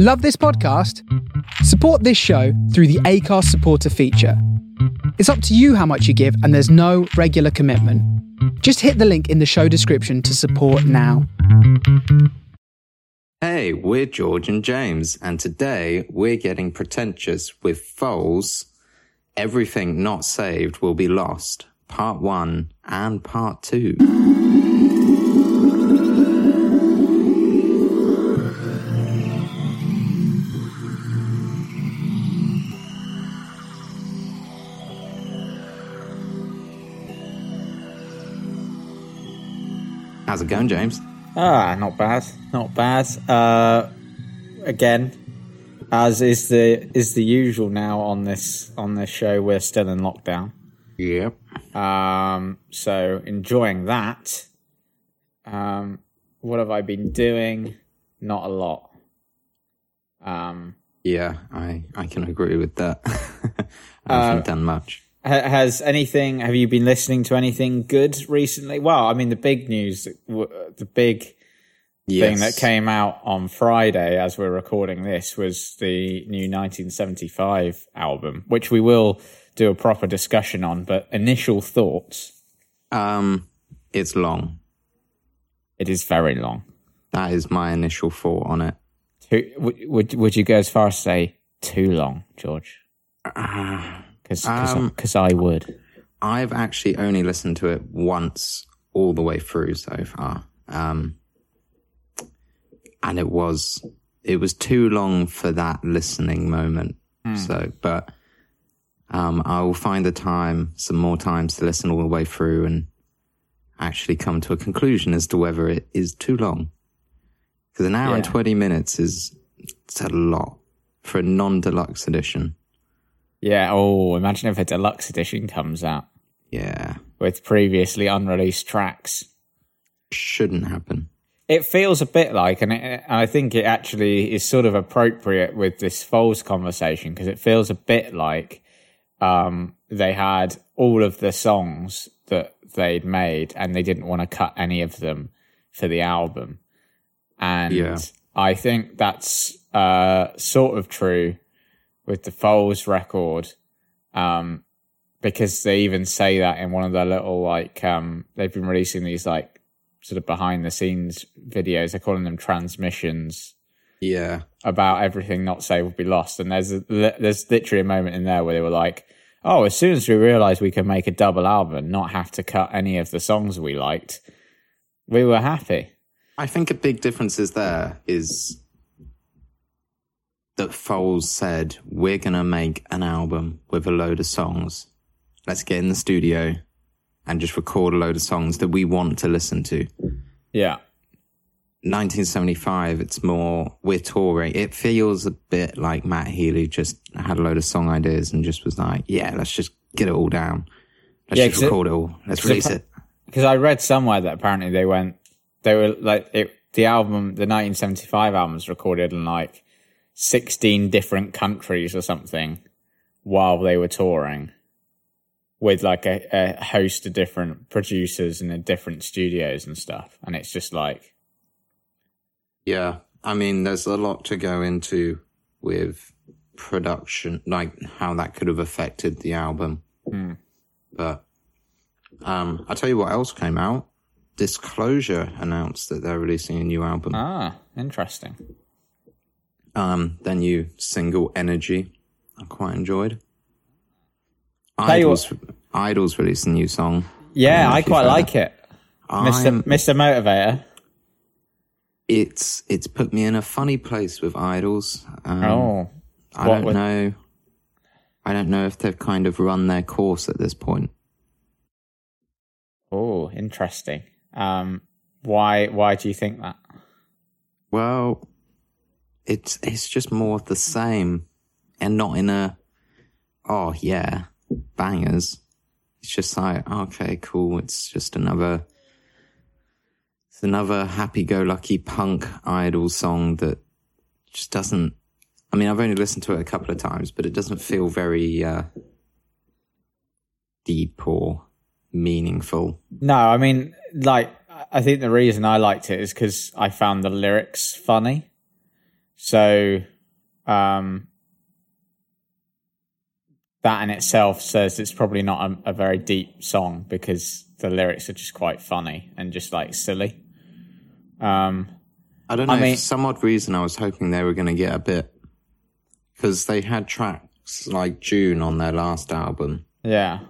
Love this podcast? Support this show through the Anchor supporter feature. It's up to you how much you give, and there's no regular commitment. Just hit the link in the show description to support now. Hey, we're George and James, and today we're getting pretentious with Foals. Everything not saved will be lost. Part 1 and Part 2. How's it going, James? Ah, not bad, not bad. Uh, again, as is the is the usual now on this on this show, we're still in lockdown. Yep. Um, so enjoying that. Um, what have I been doing? Not a lot. Um, Yeah, I, I can agree with that. I haven't done much. Ha- has anything? Have you been listening to anything good recently? Well, I mean, the big news, the big thing that came out on Friday as we're recording this was the new 1975 album, which we will do a proper discussion on. But initial thoughts, Um, it's long. it is very long. That is my initial thought on it. Too, would, would would you go as far as say too long, George? Because Um, I would. I've actually only listened to it once all the way through so far. Um, and it was, it was too long for that listening moment. So, but, um, I will find the time, some more times to listen all the way through and actually come to a conclusion as to whether it is too long. Because an hour and 20 minutes is, it's a lot for a non-deluxe edition. Yeah. Oh, imagine if a deluxe edition comes out Yeah. with previously unreleased tracks. Shouldn't happen. It feels a bit like, and, it, and I think it actually is sort of appropriate with this Foals conversation because it feels a bit like um, they had all of the songs that they'd made and they didn't want to cut any of them for the album. And Yeah. I think that's uh, sort of true with the Foals record. Um, because they even say that in one of their little like um they've been releasing these like sort of behind the scenes videos they're calling them transmissions Yeah. about everything not saved will be lost and there's a, there's literally a moment in there where they were like oh as soon as we realized we could make a double album and not have to cut any of the songs we liked we were happy I think a big difference is there is that Foals said, We're going to make an album with a load of songs. Let's get in the studio and just record a load of songs that we want to listen to. yeah 1975, it's more, we're touring. It feels a bit like Matt Healy just had a load of song ideas and just was like, Yeah, let's just get it all down. Let's Yeah, just 'cause it- record it all. Let's release it. because I read somewhere that apparently they went, they were like it, the album, the 1975 album was recorded in like 16 different countries or something while they were touring with like a, a host of different producers and different studios and stuff. And it's just like, Yeah. I mean, there's a lot to go into with production, like how that could have affected the album. But um, I'll tell you what else came out. Disclosure announced that they're releasing a new album. ah, interesting. Um, their new single, Energy, I quite enjoyed. Idles, Idles released a new song. Yeah, know I quite like it. Mr. Mr. Motivator. It's it's put me in a funny place with Idles. Um, Oh, I don't would- know. I don't know if they've kind of run their course at this point. oh, interesting. Um, why, why do you think that? Well, it's it's just more of the same, and not in a oh yeah bangers. It's just like okay, cool. It's just another it's another happy-go-lucky punk idol song that just doesn't. I mean, I've only listened to it a couple of times, but it doesn't feel very uh, deep or meaningful. No, I mean, like, I think the reason I liked it is because I found the lyrics funny. So, um, that in itself says it's probably not a, a very deep song because the lyrics are just quite funny and just like silly. Um, I don't know. I mean- for some odd reason, I was hoping they were going to get a bit because they had tracks like June on their last album. yeah.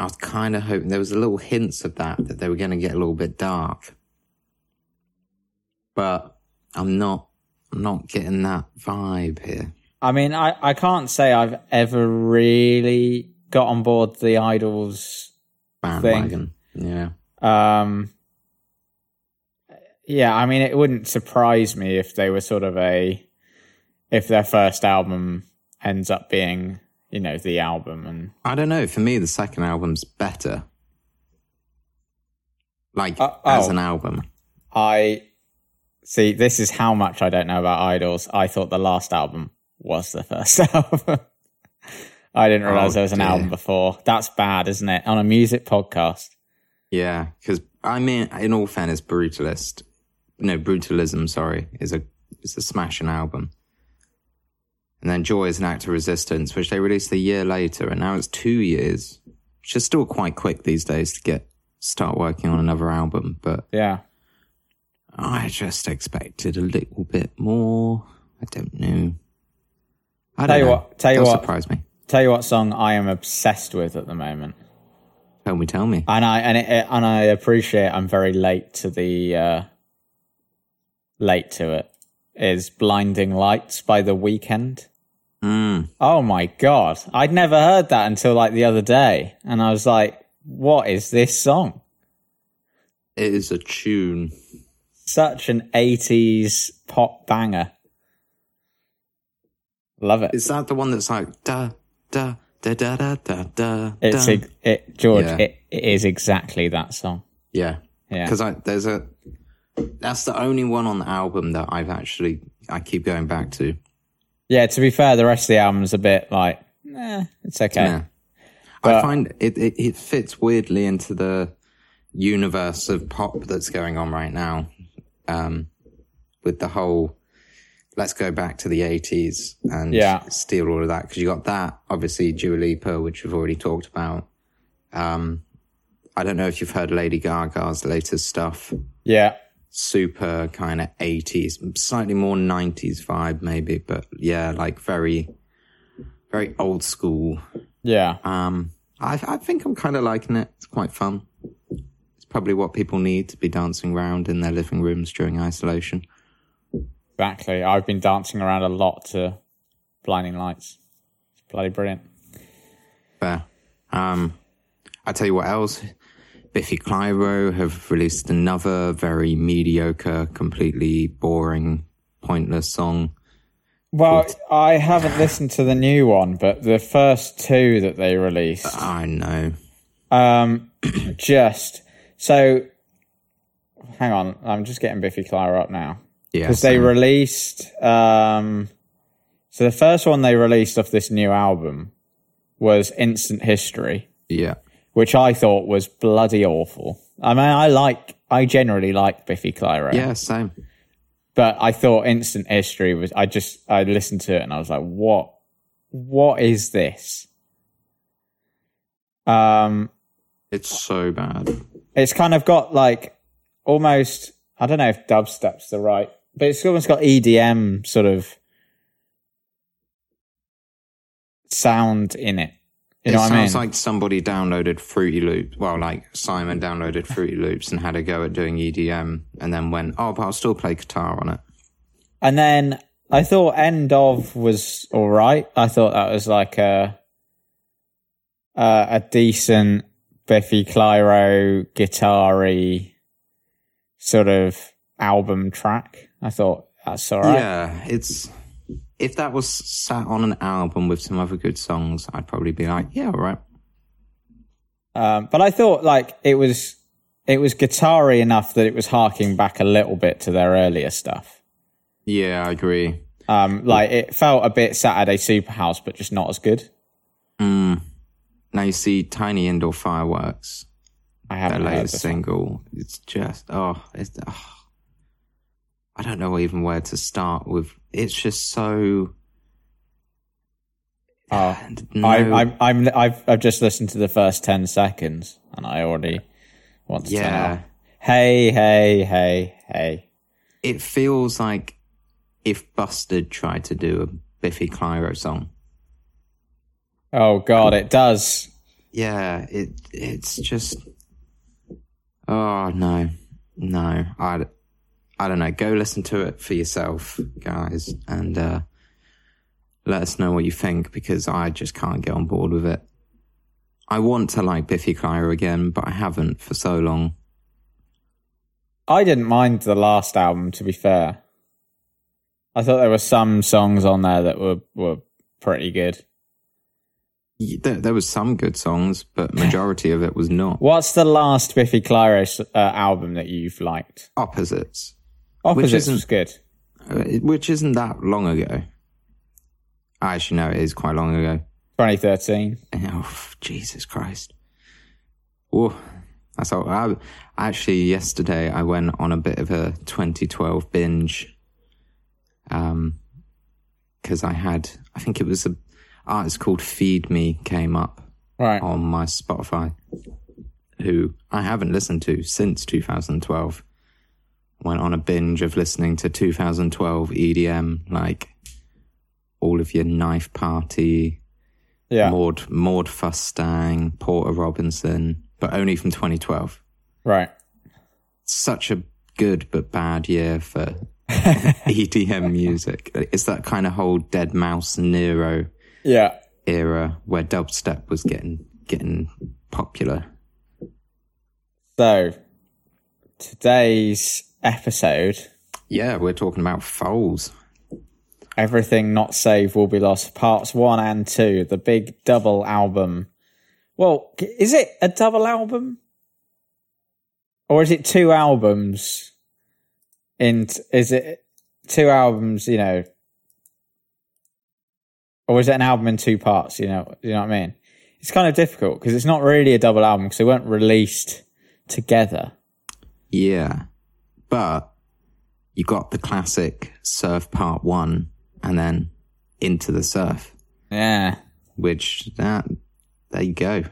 I was kind of hoping there was a little hints of that that they were going to get a little bit dark, but I'm not. I'm not getting that vibe here. I mean, I, I can't say I've ever really got on board the Idles Bandwagon. Yeah. Um, yeah, I mean, it wouldn't surprise me if they were sort of a, if their first album ends up being, you know, the album, and I don't know. For me, the second album's better. Like Uh, as oh. an album. I see. This is how much I don't know about Idles. I thought the last album was the first album. I didn't realize Oh, there was an dear. album before. That's bad, isn't it? On a music podcast. Yeah, because I mean, in all fairness, Brutalist, no, Brutalism, sorry, is a is a smashing album. And then Joy is an act of resistance, which they released a year later, and now it's two years, which is still quite quick these days to get start working on another album. But Yeah. I just expected a little bit more. I don't know. I Tell don't you know. what- tell you They'll what. surprise me. Tell you what song I am obsessed with at the moment. Tell me, tell me. and I and it, and I appreciate I'm very late to the uh, late to it. Is "Blinding Lights" by The Weeknd. Mm. Oh my god! I'd never heard that until like the other day, and I was like, "What is this song?" It is a tune. Such an '80s pop banger. Love it. Is that the one that's like da da da da da da da? It's da? it, George. Yeah. It, it is exactly that song. yeah, Yeah. Because there's a that's the only one on the album that I've actually I keep going back to. Yeah. To be fair, the rest of the album's a bit like, eh, it's okay. Yeah. But- I find it, it it fits weirdly into the universe of pop that's going on right now, um, with the whole. Let's go back to the eighties and Yeah. steal all of that because you got that obviously Dua Lipa, which we've already talked about. Um, I don't know if you've heard Lady Gaga's latest stuff. Yeah. super kind of 80s, slightly more 90s vibe maybe, but yeah, like very, very old school. Yeah. Um, I, I think I'm kind of liking it. It's quite fun. Probably what people need to be dancing around in their living rooms during isolation. Exactly. I've been dancing around a lot to Blinding Lights. It's bloody brilliant. Fair. Um, I tell you what else. Biffy Clyro have released another very mediocre, completely boring, pointless song. Well, I haven't listened to the new one, but the first two that they released, I know. um, just so. Hang on, I'm just getting Biffy Clyro up now Yeah. because they released. Um, so the first one they released off this new album was Instant History. yeah. which I thought was bloody awful. I mean, I like, I generally like Biffy Clyro, Yeah, same. but I thought Instant History was. I just I listened to it and I was like, what, what is this? Um, It's so bad. It's kind of got like almost. I don't know if dubstep's the right, but it's almost got EDM sort of sound in it. You it know what I mean? sounds like somebody downloaded Fruity Loops. Well, like Simon downloaded Fruity Loops and had a go at doing EDM, and then went, "Oh, but I'll still play guitar on it." And then I thought End of was all right. I thought that was like a uh, a decent Biffy Clyro guitar-y sort of album track. I thought that's all right. Yeah, it's if that was sat on an album with some other good songs, I'd probably be like, "Yeah, all right." Um, but I thought like it was it was guitar-y enough that it was harking back a little bit to their earlier stuff. Yeah, I agree. Um, like it felt a bit Saturday Superhouse, but just not as good. Mm. Now you see Tiny Indoor Fireworks, I their haven't heard latest one. single. It's just oh, it's oh. I don't know even where to start with. It's just so. Oh, No. I, I'm, I'm, I've, I've just listened to the first 10 seconds and I already want to Yeah. Hey, hey, hey, hey. It feels like if Busted tried to do a Biffy Clyro song. Oh, God, it does. Yeah, it it's just. Oh no, no! I, I don't know. Go listen to it for yourself, guys, and uh, let us know what you think because I just can't get on board with it. I want to like Biffy Clyro again, but I haven't for so long. I didn't mind the last album, to be fair. I thought there were some songs on there that were, were pretty good. There, there was some good songs, but majority of it was not. What's the last Biffy Clyro uh, album that you've liked? Opposites, Opposites isn't- was good. uh, which isn't that long ago. I actually, no, it is quite long ago. 2013. Oh, Jesus Christ. Oh, that's all. I, actually, yesterday I went on a bit of a 2012 binge. Um, because I had, I think it was a artist called Feed Me came up Right. on my Spotify, who I haven't listened to since 2012. Went on a binge of listening to 2012 EDM, like all of your Knife Party, Yeah. Mord Mord Fustang, Porter Robinson, but only from 2012. Right. Such a good but bad year for EDM music. It's that kind of whole deadmau5 Nero Yeah. era where dubstep was getting getting popular. So, today's episode, Yeah, we're talking about foals. Everything Not Saved Will Be Lost, parts one and two, the big double album. Well, is it a double album? Or is it two albums? In is it two albums? You know, or is it an album in two parts? You know, you know what I mean? It's kind of difficult because it's not really a double album because they weren't released together. Yeah. But you got the classic surf part one and then into the surf, Yeah, which that there you go.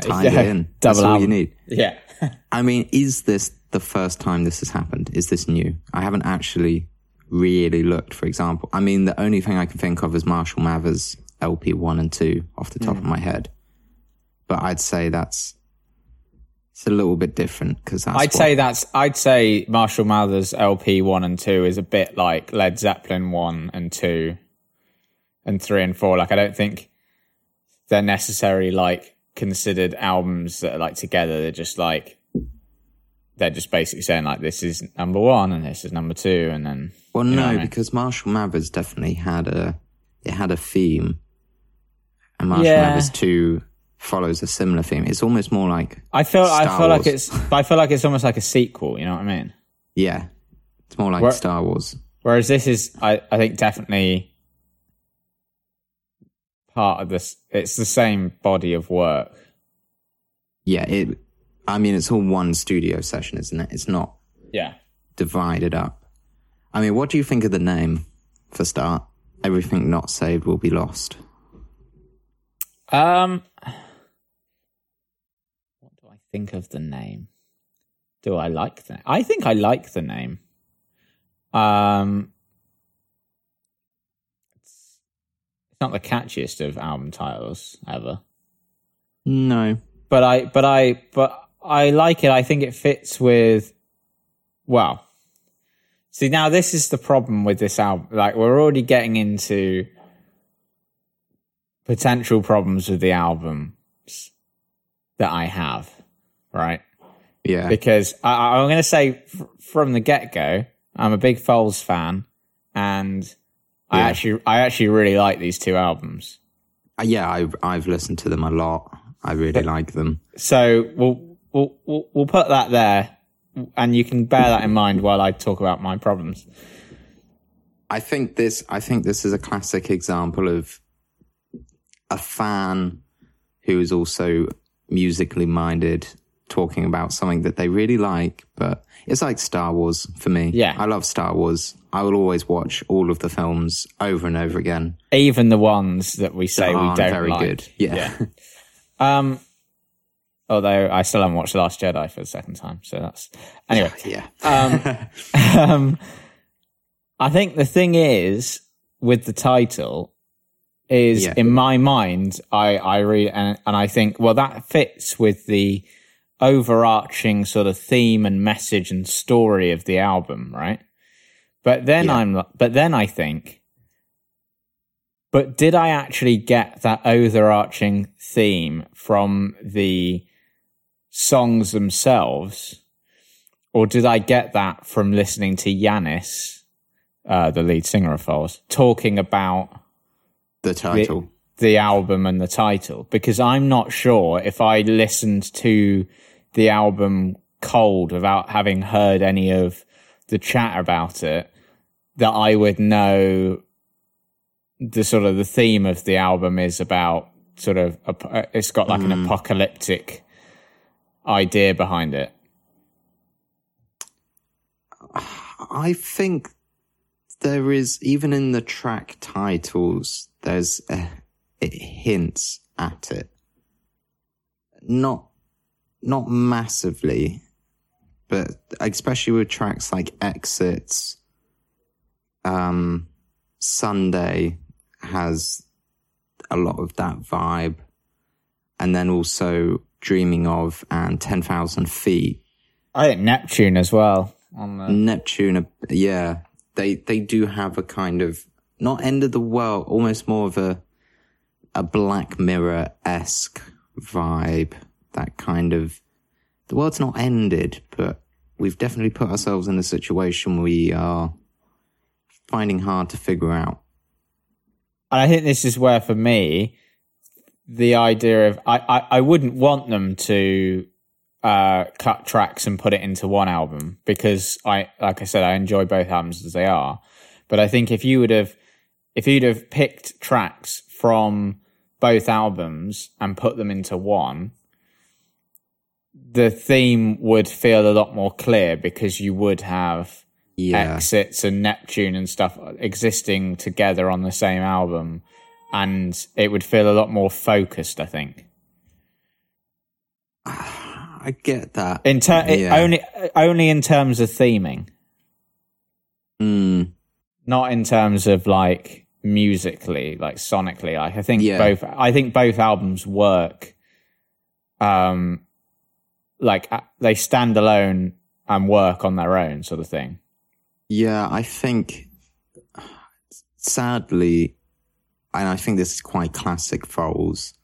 Tied Yeah, it in. double That's all you need. yeah. I mean, is this the first time this has happened? Is this new? I haven't actually really looked, for example. I mean, the only thing I can think of is Marshall Mathers LP one and two off the top of mm. my head. But I'd say that's it's a little bit different because I'd what- say that's I'd say Marshall Mathers LP one and two is a bit like Led Zeppelin one and two and three and four. Like I don't think they're necessarily like considered albums that are like together. They're just like they're just basically saying like this is number one and this is number two and then Well, know no, I mean? because Marshall Mathers definitely had a it had a theme, and Marshall Yeah. Mathers two follows a similar theme. It's almost more like I feel I Star feel like Wars. it's I feel like it's almost like a sequel. You know what I mean? yeah, it's more like Where- Star Wars. Whereas this is, I, I think, definitely part of this. It's the same body of work. Yeah, it. I mean, it's all one studio session, isn't it? It's not Yeah. divided up. I mean, what do you think of the name for start? Everything not saved will be lost. Um, what do I think of the name? Do I like the? I think I like the name. Um, it's, it's not the catchiest of album titles ever. No, but I but I but I like it. I think it fits with well. See now this is the problem with this album. Like we're already getting into potential problems with the albums that I have, right? yeah, Because I, I'm going to say f- from the get go, I'm a big Foals fan, and I actually I actually really like these two albums. Uh, yeah. I've I've listened to them a lot. I really like them. So we'll, we'll we'll we'll put that there, and you can bear that in mind while I talk about my problems. I think this. I think this is a classic example of a fan who is also musically minded talking about something that they really like, but it's like Star Wars for me. Yeah. I love Star Wars. I will always watch all of the films over and over again. Even the ones that we say That we don't very like. good. Yeah. Um, although I still haven't watched The Last Jedi for the second time, so that's anyway. yeah. um, I think the thing is with the title is Yeah. in my mind, I, I read and, and I think, well, that fits with the overarching sort of theme and message and story of the album, right? But then Yeah. I'm, but then I think, but did I actually get that overarching theme from the songs themselves? Or did I get that from listening to Yannis, uh, the lead singer of Foals, talking about the title. the album and the title? Because I'm not sure if I listened to the album cold without having heard any of the chat about it, that I would know the sort of the theme of the album is about sort of it's got like an apocalyptic idea behind it. I think there is even in the track titles. There's a, it hints at it, not not massively, but especially with tracks like Exits. Um, Sunday has a lot of that vibe, and then also Dreaming of and Ten Thousand Feet I think Neptune as well. On the, Neptune, uh, yeah, they they do have a kind of not end of the world, almost more of a a Black Mirror esque vibe. That kind of the world's not ended, but we've definitely put ourselves in a situation we are finding hard to figure out. And I think this is where, for me, the idea of I, I, I wouldn't want them to uh, cut tracks and put it into one album because I, like I said, I enjoy both albums as they are. But I think if you would have, if you'd have picked tracks from both albums and put them into one, the theme would feel a lot more clear because you would have Yeah, exits and Neptune and stuff existing together on the same album, and it would feel a lot more focused. I think I get that. in ter- Yeah. only only in terms of theming, Mm, not in terms of like musically, like sonically. Like I think Yeah. both. I think both albums work. Um, like uh, they stand alone and work on their own, sort of thing. Yeah, I think sadly, and I think this is quite classic Foals,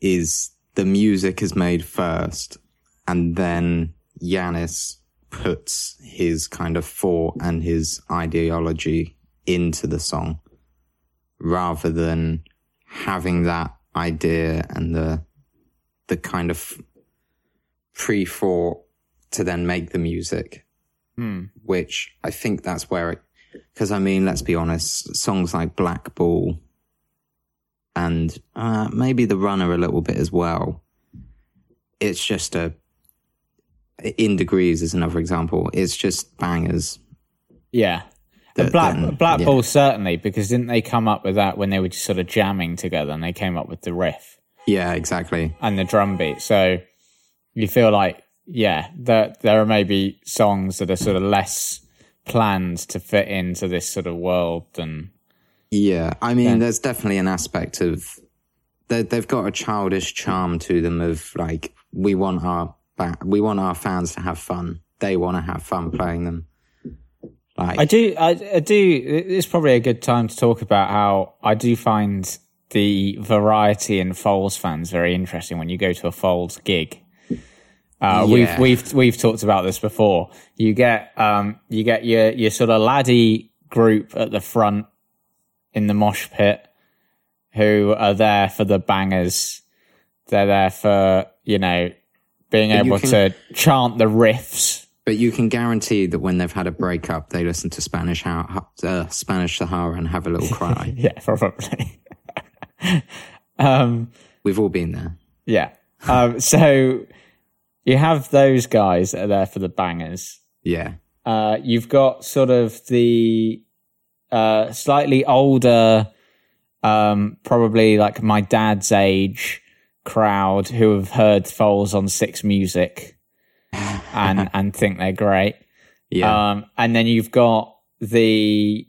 is the music is made first and then Yannis puts his kind of thought and his ideology into the song rather than having that idea and the the kind of pre-thought to then make the music hmm. which I think that's where it, because I mean, let's be honest, songs like Black Bull and uh, maybe The Runner a little bit as well. It's just a, In Degrees is another example. It's just bangers. Yeah. that The Black then- Black yeah. Bull certainly because didn't they come up with that when they were just sort of jamming together and they came up with the riff Yeah, exactly. and the drum beat. So you feel like yeah, there there are maybe songs that are sort of less planned to fit into this sort of world than Yeah, I mean, there's definitely an aspect of they, they've got a childish charm to them of like we want our we want our fans to have fun. They want to have fun playing them. Like I do I, I do it's probably a good time to talk about how I do find the variety in Foals fans very interesting when you go to a Foals gig. Uh, Yeah. We've we've we've talked about this before. You get um you get your your sort of laddie group at the front in the mosh pit who are there for the bangers. They're there for you know being But able can- to chant the riffs. But you can guarantee that when they've had a breakup, they listen to Spanish uh, Spanish Sahara and have a little cry. Yeah, probably. um, We've all been there. Yeah. Um, so you have those guys that are there for the bangers. Yeah. Uh, you've got sort of the uh, slightly older, um, probably like my dad's age crowd who have heard Foals on Six Music and and think they're great. Yeah. Um, and then you've got the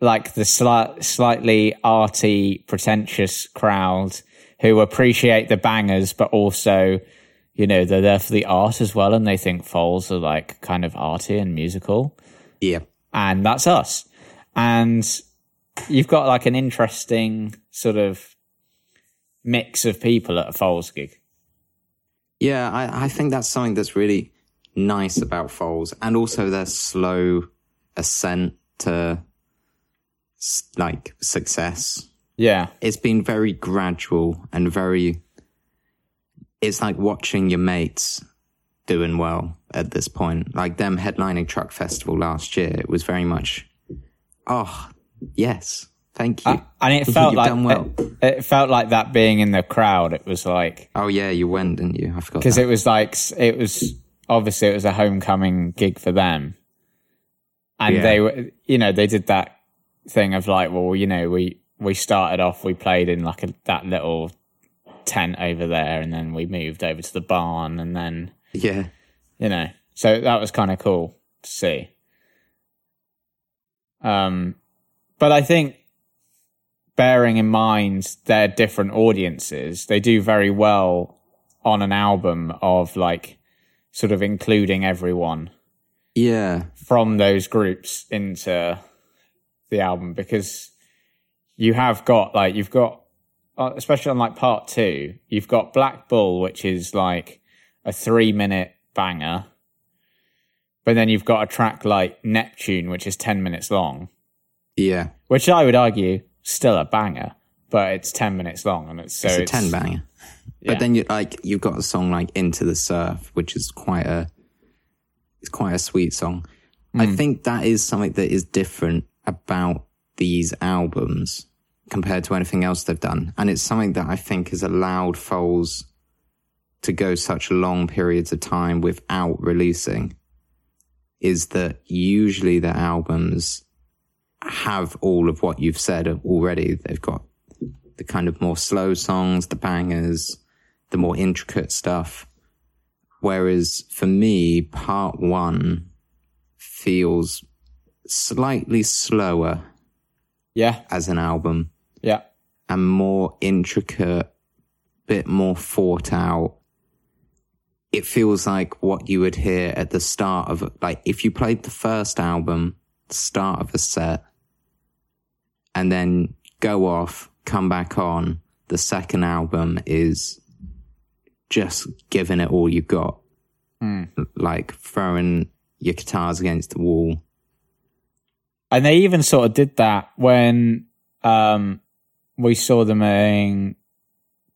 like the sli- slightly arty, pretentious crowd who appreciate the bangers, but also, you know, they're there for the art as well, and they think Foals are like kind of arty and musical, yeah. and that's us. And you've got like an interesting sort of mix of people at a Foals gig. Yeah, I, I think that's something that's really nice about Foals, and also their slow ascent to like success. Yeah, It's been very gradual and very. It's like watching your mates doing well at this point. Like them headlining Truck Festival last year, it was very much, oh yes, thank you. and it felt like well. it, it felt like that being in the crowd. It was like oh yeah, you went, didn't you? I forgot. because it was like it was obviously it was a homecoming gig for them and Yeah. they were you know they did that thing of like well you know we we started off we played in like a, that little tent over there and then we moved over to the barn and then yeah, you know so that was kind of cool to see. Um but i think bearing in mind their different audiences they do very well on an album of like sort of including everyone yeah, from those groups into the album because you have got like you've got Uh, especially on like part two you've got black bull which is like a three minute banger but then you've got a track like neptune which is 10 minutes long yeah. which i would argue still a banger but it's 10 minutes long and it's so it's a ten banger. yeah. But then you like you've got a song like Into the Surf, which is quite a it's quite a sweet song. I hmm. think that is something that is different about these albums compared to anything else they've done. And it's something that I think has allowed Foals to go such long periods of time without releasing is that usually their albums have all of what you've said already. They've got the kind of more slow songs, the bangers, the more intricate stuff. Whereas for me, part one feels slightly slower yeah as an album yeah and more intricate, bit more thought out. It feels like what you would hear at the start of, like, if you played the first album, start of a set, and then go off, come back on, the second album is just giving it all you got. Like throwing your guitars against the wall. and they even sort of did that when um, we saw them in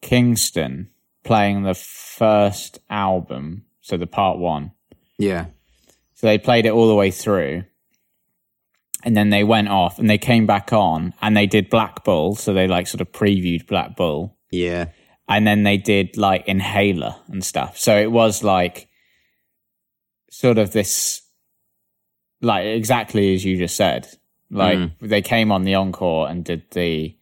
Kingston playing the first album, so the part one. Yeah. So they played it all the way through, and then they went off and they came back on and they did Black Bull. So they like sort of previewed Black Bull, Yeah. and then they did like Inhaler and stuff. So it was like sort of this, like exactly as you just said. Like mm. they came on the encore and did the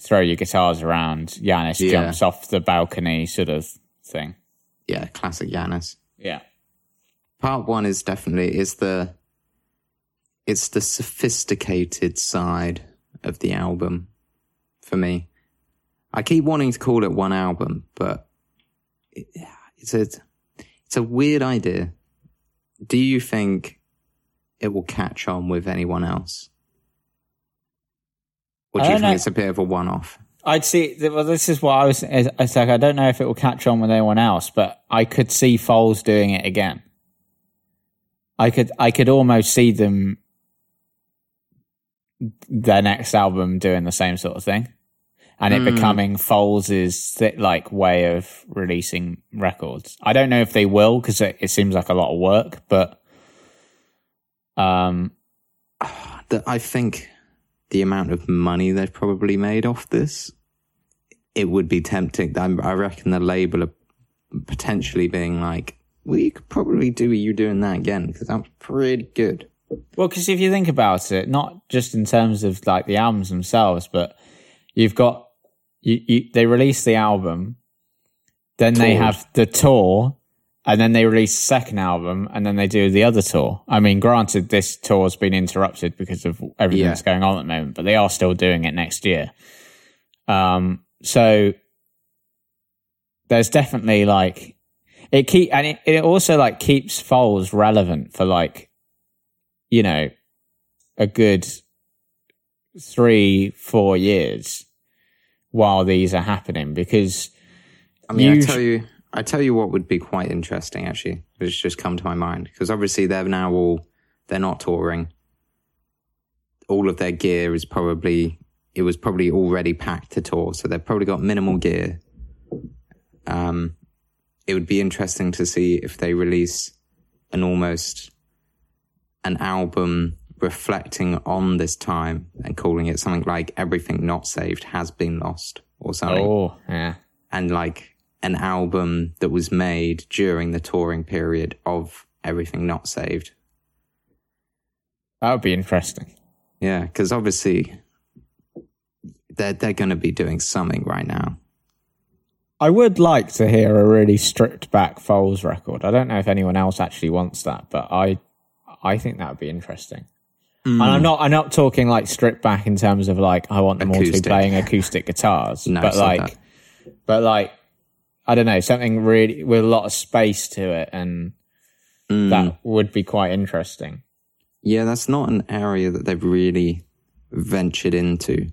throw your guitars around. Yannis Yeah. jumps off the balcony sort of thing. Yeah. Classic Yannis. Yeah. part one is definitely is the it's the sophisticated side of the album for me i keep wanting to call it one album but it, it's a it's a weird idea do you think it will catch on with anyone else or do you think know. it's a bit of a one-off I'd see. Well, this is what I was. It's like I don't know if it will catch on with anyone else, but I could see Foals doing it again. I could. I could almost see them their next album doing the same sort of thing, and it becoming Foals's th- like way of releasing records. I don't know if they will because it, it seems like a lot of work, but um, I think the amount of money they've probably made off this, it would be tempting. I reckon the label are potentially being like, we could probably do you doing that again because that was pretty good. Well, because if you think about it, not just in terms of like the albums themselves, but you've got you, you they release the album, then they have the tour, and then they release the second album, and then they do the other tour. I mean, granted, this tour's been interrupted because of everything Yeah. that's going on at the moment, but they are still doing it next year. Um, so there's definitely like it keep and it, it also like keeps Foals relevant for like you know a good three four years while these are happening because I mean, I tell you, I tell you what would be quite interesting actually, which just come to my mind because obviously they're now all they're not touring. All of their gear is probably it was probably already packed to tour, so they've probably got minimal gear. Um, it would be interesting to see if they release an almost an album reflecting on this time and calling it something like "Everything Not Saved Has Been Lost" or something oh yeah and like an album that was made during the touring period of Everything Not Saved. that would be interesting Yeah, because obviously they're they're going to be doing something right now. I would like to hear a really stripped back Foals record. I don't know if anyone else actually wants that, but I I think that would be interesting. And I'm hmm. not I'm not talking like stripped back in terms of like I want them all to be playing acoustic guitars, No, but like that. but like I don't know something really with a lot of space to it, and Mm. that would be quite interesting. Yeah, that's not an area that they've really ventured into.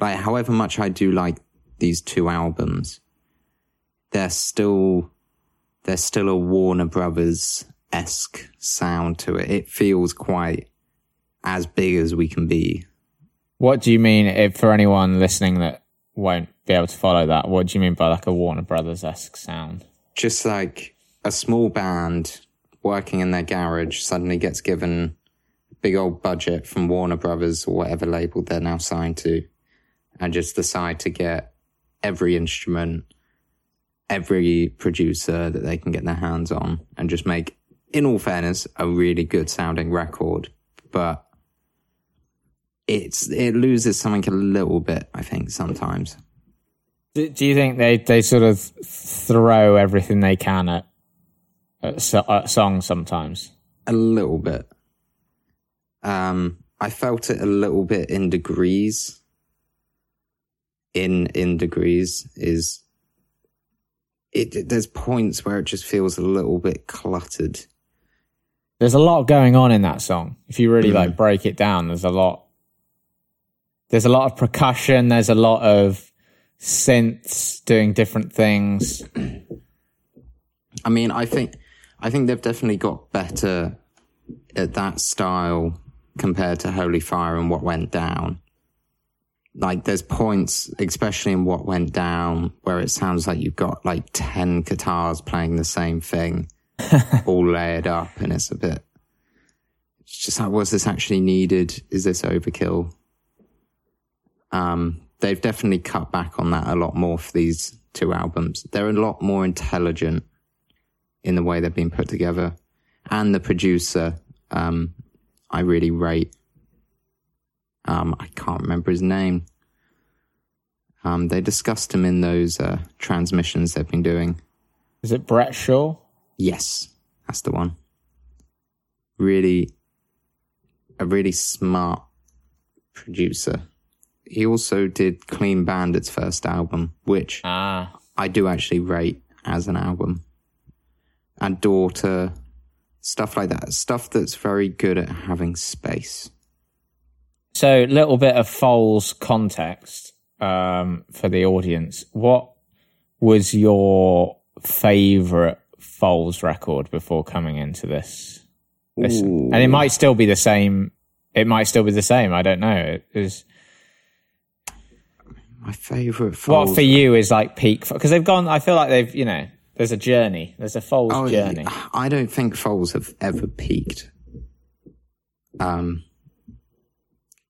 Like, however much I do like these two albums, they're still there's still a Warner Brothers esque sound to it. It feels quite as big as we can be. What do you mean if for anyone listening that won't be able to follow that? What do you mean by like a Warner Brothers esque sound? Just like a small band working in their garage suddenly gets given a big old budget from Warner Brothers or whatever label they're now signed to, and just decide to get every instrument, every producer that they can get their hands on, and just make, in all fairness, a really good sounding record. But it's it loses something a little bit, I think, sometimes. Do, do you think they, they sort of throw everything they can at, at, so, at songs sometimes? A little bit. Um, I felt it a little bit in degrees. In in degrees is it. There's points where it just feels a little bit cluttered. There's a lot going on in that song. If you really like break it down, there's a lot. There's a lot of percussion. There's a lot of synths doing different things. I mean, I think I think they've definitely got better at that style compared to Holy Fire and What Went Down. Like, there's points, especially in What Went Down, where it sounds like you've got like 10 guitars playing the same thing, all layered up, and it's a bit. It's just like, was this actually needed? Is this overkill? Um, they've definitely cut back on that a lot more for these two albums. They're a lot more intelligent in the way they've been put together. And the producer, um, I really rate. Um, I can't remember his name. Um, they discussed him in those uh, transmissions they've been doing. Is it Brett Shaw? Yes, that's the one. Really, a really smart producer. He also did Clean Bandit's first album, which Ah, I do actually rate as an album. And Daughter, stuff like that. Stuff that's very good at having space. so a little bit of Foals context um, for the audience. What was your favorite Foals record before coming into this? listen? And it might still be the same. It might still be the same. I don't know. It is My favourite what Foals- for you is like peak because they've gone. I feel like they've you know. There's a journey. There's a Foals Oh, journey. I don't think Foals have ever peaked. Um,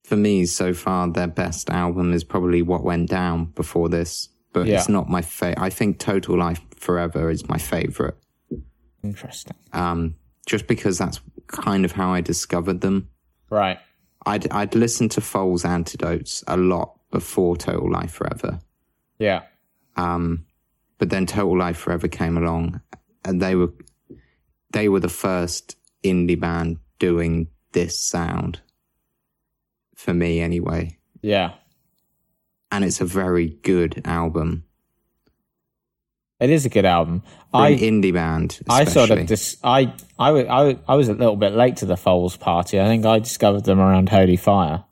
for me, so far, their best album is probably What Went Down before this, but Yeah. it's not my favorite. I think Total Life Forever is my favorite. Interesting. Um, just because that's kind of how I discovered them. Right. I'd I'd listened to Foals' Antidotes a lot before Total Life Forever. Yeah. Um, but then Total Life Forever came along, and they were they were the first indie band doing this sound for me, anyway. Yeah. And it's a very good album. It is a good album. For I indie band. I sort of especially. dis- I, I, I, I was a little bit late to the Foals party. I think I discovered them around Holy Fire.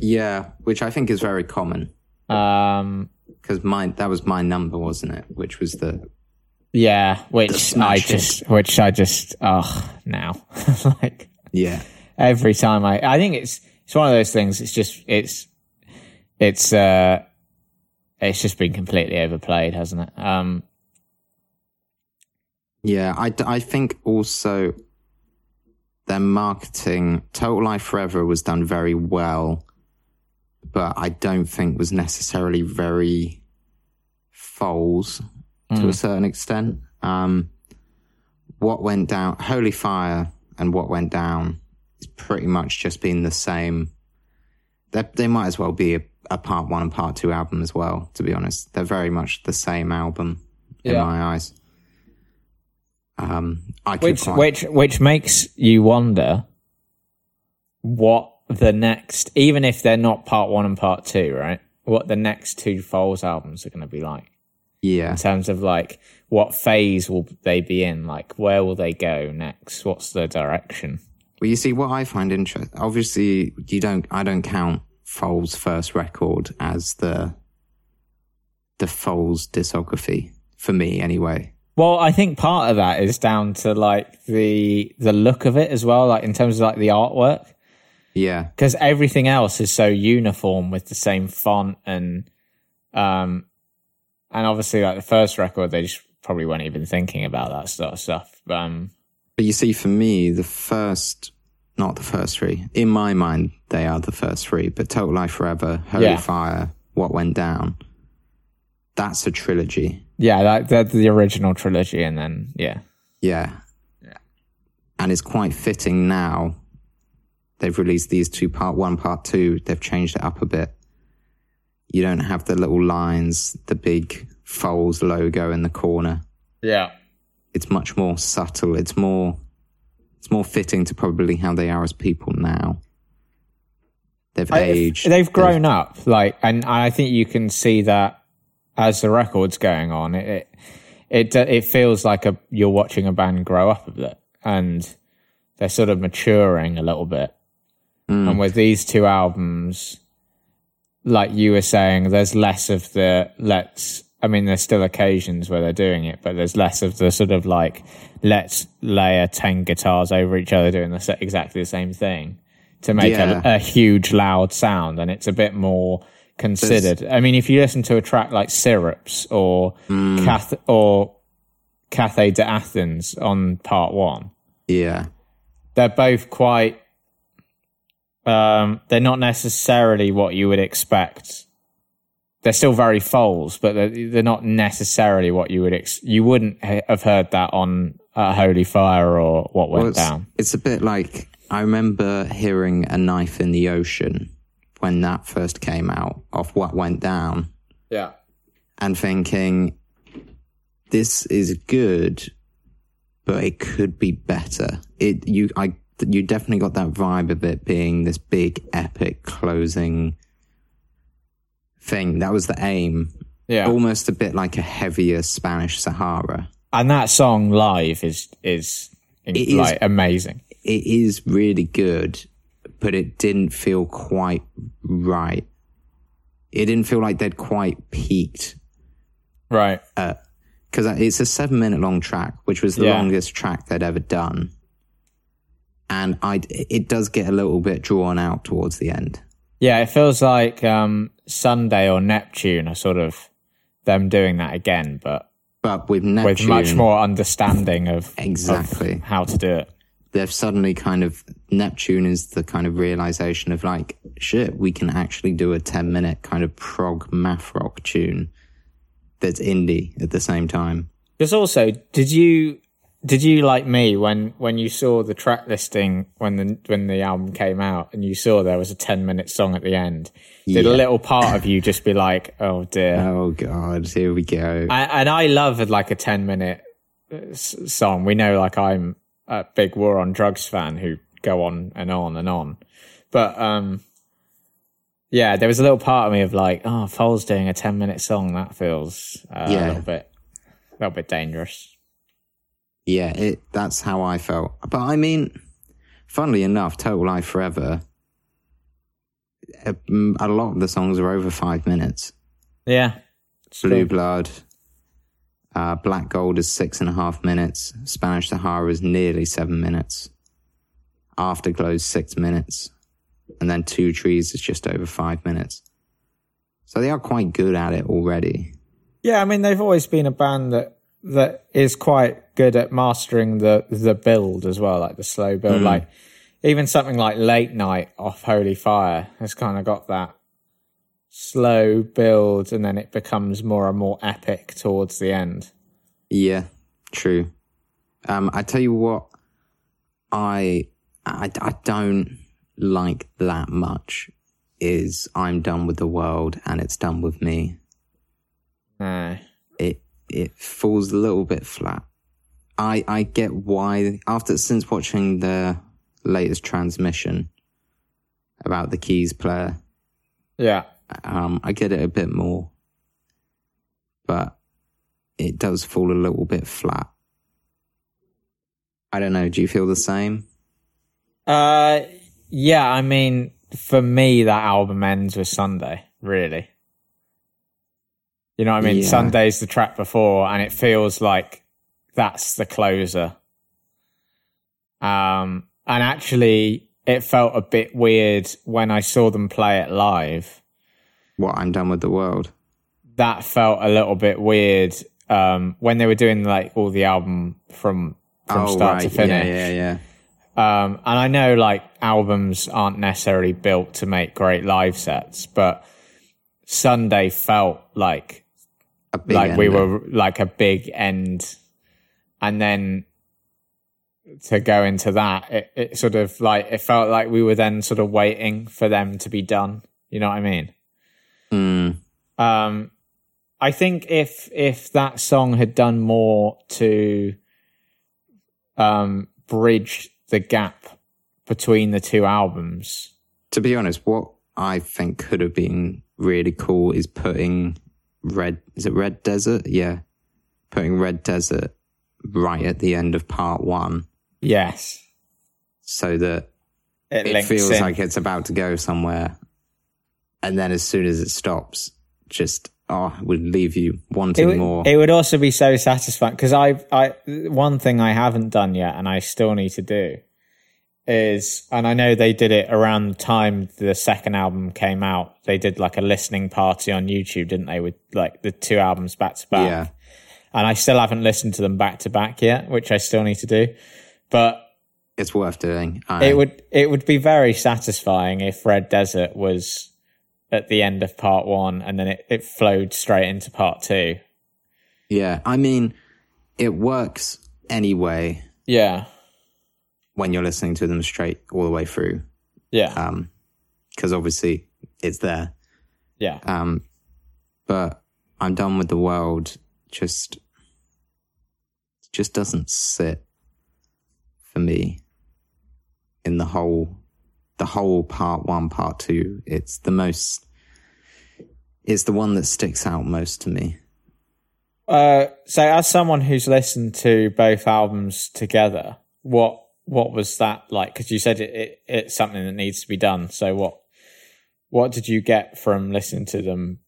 Yeah, which I think is very common Um, because my that was my number, wasn't it? Which was the yeah, which I just, which I just, oh, now, like yeah every time I, I think it's, it's one of those things. It's just, it's, it's, uh, it's just been completely overplayed, hasn't it? Um, Yeah, I, I think also their marketing, Total Life Forever was done very well, but I don't think was necessarily very Foals to a certain extent. Um, what went down, Holy Fire and What Went Down is pretty much just been the same. They, they might as well be a, a part one and part two album as well, to be honest. They're very much the same album in Yeah. my eyes. Um, which quite- which which makes you wonder what the next even if they're not part one and part two right? What the next two Foals albums are going to be like. Yeah, in terms of like what phase will they be in? Like where will they go next? What's the direction? Well, you see, what I find interesting, obviously, you don't. I don't count Foals' first record as the the Foals discography for me, anyway. well i think part of that is down to like the the look of it as well like in terms of like the artwork Yeah, because everything else is so uniform with the same font and um and obviously like the first record they just probably weren't even thinking about that sort of stuff um but you see, for me, the first, not the first three. In my mind, they are the first three. But Total Life Forever, Holy Yeah. Fire, What Went Down. That's a trilogy. yeah that, that's the original trilogy and then yeah Yeah. Yeah. And it's quite fitting now. They've released these two part one, part two. They've changed it up a bit. You don't have the little lines, the big Foals logo in the corner. yeah It's much more subtle. It's more it's more fitting to probably how they are as people now. They've aged. they've grown up like and i think you can see that as the record's going on it it it, it feels like a you're watching a band grow up a bit and they're sort of maturing a little bit and mm. with these two albums like you were saying there's less of the let's i mean there's still occasions where they're doing it but there's less of the sort of like let's layer 10 guitars over each other doing the exactly the same thing to make Yeah. a, a huge loud sound and it's a bit more considered i mean if you listen to a track like syrups or mm. Cath- or Cafe de Athens on part one yeah. they're both quite um they're not necessarily what you would expect they're still very foals but they're, they're not necessarily what you would ex- you wouldn't ha- have heard that on uh, holy fire or what went Well, it's, down it's a bit like I remember hearing a knife in the ocean when that first came out of what went down. yeah and thinking this is good, but it could be better. It you I you definitely got that vibe of it being this big epic closing thing. That was the aim. yeah Almost a bit like a heavier Spanish Sahara. and that song live is is, like amazing It is really good, but it didn't feel quite right. It didn't feel like they'd quite peaked right uh, because it's a seven minute long track, which was the Yeah. longest track they'd ever done. And I, it does get a little bit drawn out towards the end. yeah it feels like um sunday or neptune are sort of them doing that again but But with Neptune, with much more understanding of, of exactly, how to do it they've suddenly kind of Neptune is the kind of realization of like, shit, we can actually do a ten minute kind of prog math rock tune that's indie at the same time. Because also, did you did you like me when when you saw the track listing when the when the album came out and you saw there was a ten minute song at the end? Did a little part of you just be like, "Oh dear"? Oh God, here we go. I, and I love like a 10 minute uh, song. We know like I'm a big War on Drugs fan who go on and on and on. But um yeah, there was a little part of me of like, oh, Foals doing a 10 minute song. That feels uh, a little bit, a little bit dangerous. Yeah, it. That's how I felt. But I mean, funnily enough, Total Life Forever. A, mm, a lot of the songs are over five minutes. Yeah. Blue true. Blood, uh, Black Gold is six and a half minutes. Spanish Sahara is nearly seven minutes. Afterglow is six minutes, and then Two Trees is just over five minutes. So they are quite good at it already. Yeah, I mean they've always been a band that that is quite good at mastering the the build as well, like the slow build. Like even something like Late Night off Holy Fire has kind of got that slow build, and then it becomes more and more epic towards the end. Yeah, true. Um, I tell you what, I, I I don't like that much. Is I'm done with the world and it's done with me. No. It it falls a little bit flat. I I get why after since watching the latest transmission about the keys player, Yeah. um, I get it a bit more, but it does fall a little bit flat. I don't know. Do you feel the same? Uh, yeah. I mean, for me, that album ends with Sunday. Really. You know what I mean? Yeah. Sunday's the track before, and it feels like that's the closer. Um, and actually, it felt a bit weird when I saw them play it live. What I'm done with the world. That felt a little bit weird um, when they were doing like all the album from from start to finish. Oh, Yeah, yeah, yeah. Um, and I know like albums aren't necessarily built to make great live sets, but Sunday felt like A big like we were like a big end, and then to go into that, it, it sort of like it felt like we were then sort of waiting for them to be done. You know what I mean? Mm, Um, I think if if that song had done more to um, bridge the gap between the two albums, to be honest, what I think could have been really cool is putting red. Is it Red Desert? Yeah, putting Red Desert right at the end of part one, yes, so that it, it feels in. like it's about to go somewhere, and then as soon as it stops, just oh, would leave you wanting it would, more. it would also be so satisfying because I, I, one thing I haven't done yet, and I still need to do, is, and I know they did it around the time the second album came out. They did like a listening party on YouTube, didn't they? With like the two albums back to back. And I still haven't listened to them back to back yet, which I still need to do. But it's worth doing. I, it would it would be very satisfying if Red Desert was at the end of part one and then it, it flowed straight into part two. Yeah, I mean, it works anyway Yeah. when you're listening to them straight all the way through, Yeah. um, because obviously it's there. yeah. Um, but I'm done with the world. Just, just doesn't sit for me in the whole, the whole part one, part two. It's the most, it's the one that sticks out most to me. Uh, so as someone who's listened to both albums together, what what was that like? Because you said it, it it's something that needs to be done. So what what did you get from listening to them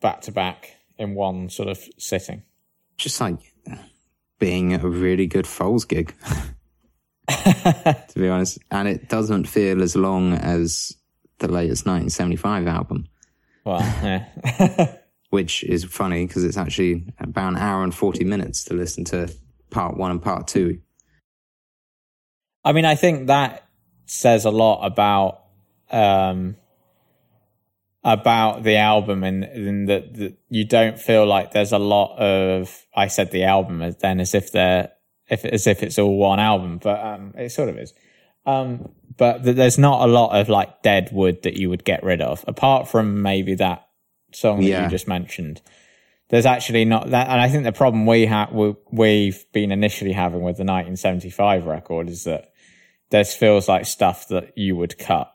back to back in one sort of sitting? Just like being a really good Foals gig. to be honest. And it doesn't feel as long as the latest 1975 album, Well, yeah. which is funny because it's actually about an hour and 40 minutes to listen to part one and part two. I mean, I think that says a lot about um, about the album and, and that, you don't feel like there's a lot of I said the album as then as if they're if as if it's all one album, but um, it sort of is. Um, but th- there's not a lot of like dead wood that you would get rid of, apart from maybe that song that Yeah. you just mentioned. There's actually not that, and I think the problem we have we, we've been initially having with the 1975 record is that this feels like stuff that you would cut.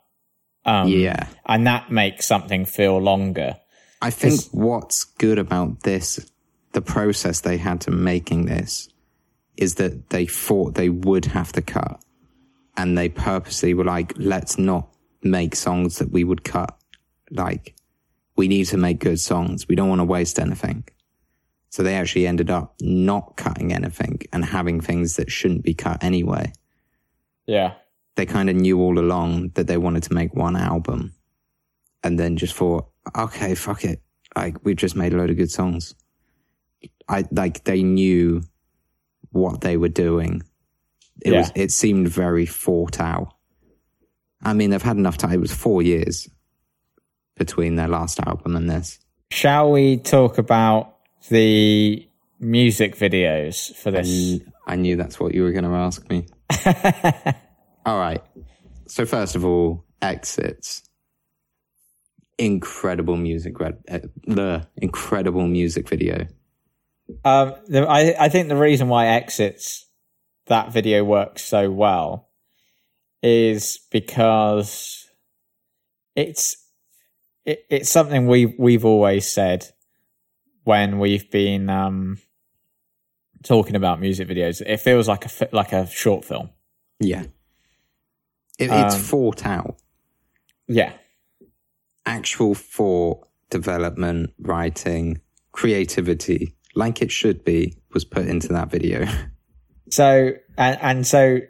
Um, Yeah. and that makes something feel longer. I think what's good about this, the process they had to making this, is that they thought they would have to cut. And they purposely were like, let's not make songs that we would cut. Like, we need to make good songs. We don't want to waste anything. So they actually ended up not cutting anything and having things that shouldn't be cut anyway. Yeah, They kind of knew all along that they wanted to make one album and then just thought, okay, fuck it. Like, we've just made a load of good songs. I, like, they knew what they were doing. It Yeah. was, it seemed very thought out. I mean, they've had enough time. It was four years between their last album and this. Shall we talk about the music videos for this? I knew that's what you were going to ask me. all right. So first of all, exits. Incredible music, uh, the incredible music video. Um, the, I, I think the reason why Exits that video works so well is because it's it, it's something we we've always said when we've been um, talking about music videos. It feels like a like a short film. Yeah. It, it's Um, thought out. Yeah, Actual thought, development, writing, creativity, like it should be, was put into that video. So and and so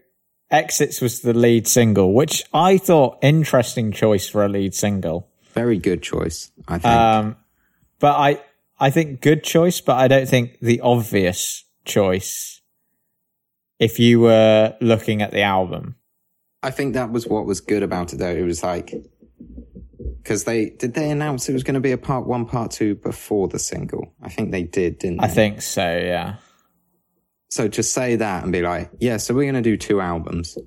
Exits was the lead single, which I thought interesting choice for a lead single. Very good choice, I think. Um, but I I think good choice, but I don't think the obvious choice. If you were looking at the album, I think that was what was good about it, though. It was like because they did they announce it was going to be a part one, part two before the single. I think they did, didn't I they? think so. Yeah, So to say that and be like, yeah, so we're going to do two albums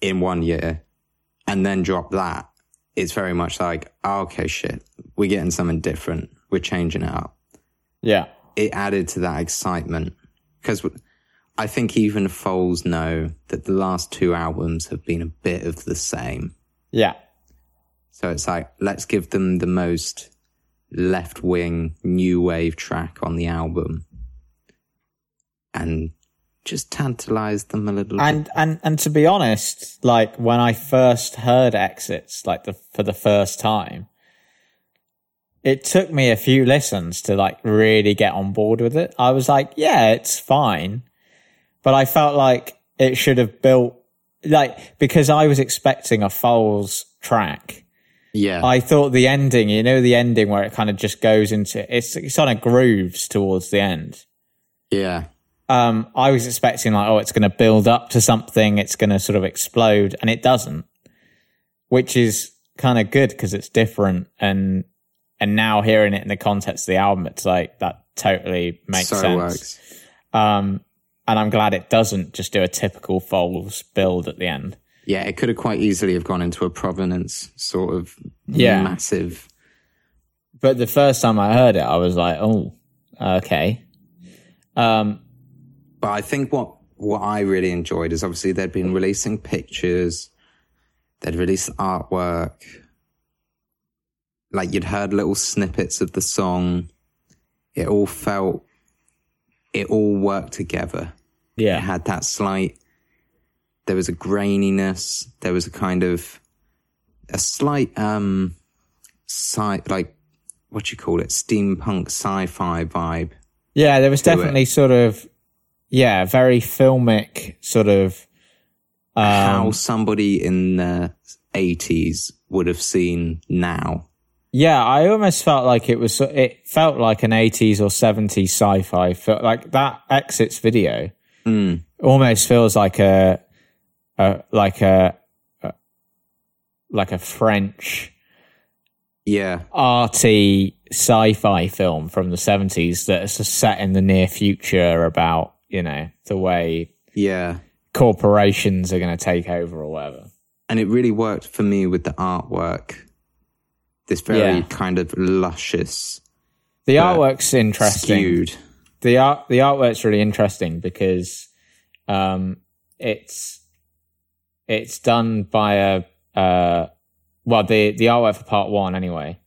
in one year, and then drop that. It's very much like, oh, okay, shit, we're getting something different. We're changing it up. yeah, It added to that excitement because I think even Foals know that the last two albums have been a bit of the same. yeah, So it's like, let's give them the most left wing new wave track on the album and just tantalize them a little bit. and and and to be honest, like when I first heard Exits, like the for the first time, it took me a few listens to like really get on board with it. I was like, yeah, it's fine, but I felt like it should have built like because I was expecting a Foals track. Yeah. I thought the ending, you know, the ending where it kind of just goes into it's it's on a grooves towards the end. yeah. Um, I was expecting like, oh, it's going to build up to something, it's going to sort of explode, and it doesn't, which is kind of good because it's different. And and now hearing it in the context of the album, it's like that totally makes so sense. works. Um, and I'm glad it doesn't just do a typical Foals build at the end. Yeah, it could have quite easily have gone into a Providence sort of Yeah. massive. But the first time I heard it, I was like, oh, okay. Um, But I think what what I really enjoyed is obviously they'd been releasing pictures, they'd released artwork, like you'd heard little snippets of the song. It all felt, it all worked together. Yeah. It had that slight, there was a graininess, there was a kind of, a slight, um, sci, like, what you call it? Steampunk sci-fi vibe. yeah. There was it. definitely sort of, yeah, very filmic sort of. Um, how somebody in the 80s would have seen now. Yeah, I almost felt like it was. It felt like an eighties or seventies sci-fi. Felt like that exits video hmm. almost feels like a, a like a, a like a French Yeah. arty sci-fi film from the 70s that's set in the near future about, you know, the way Yeah. corporations are going to take over or whatever. And it really worked for me with the artwork. This very Yeah. kind of luscious, The artwork's interesting. skewed. the art the artwork's really interesting because um it's it's done by a uh well the the artwork for part one anyway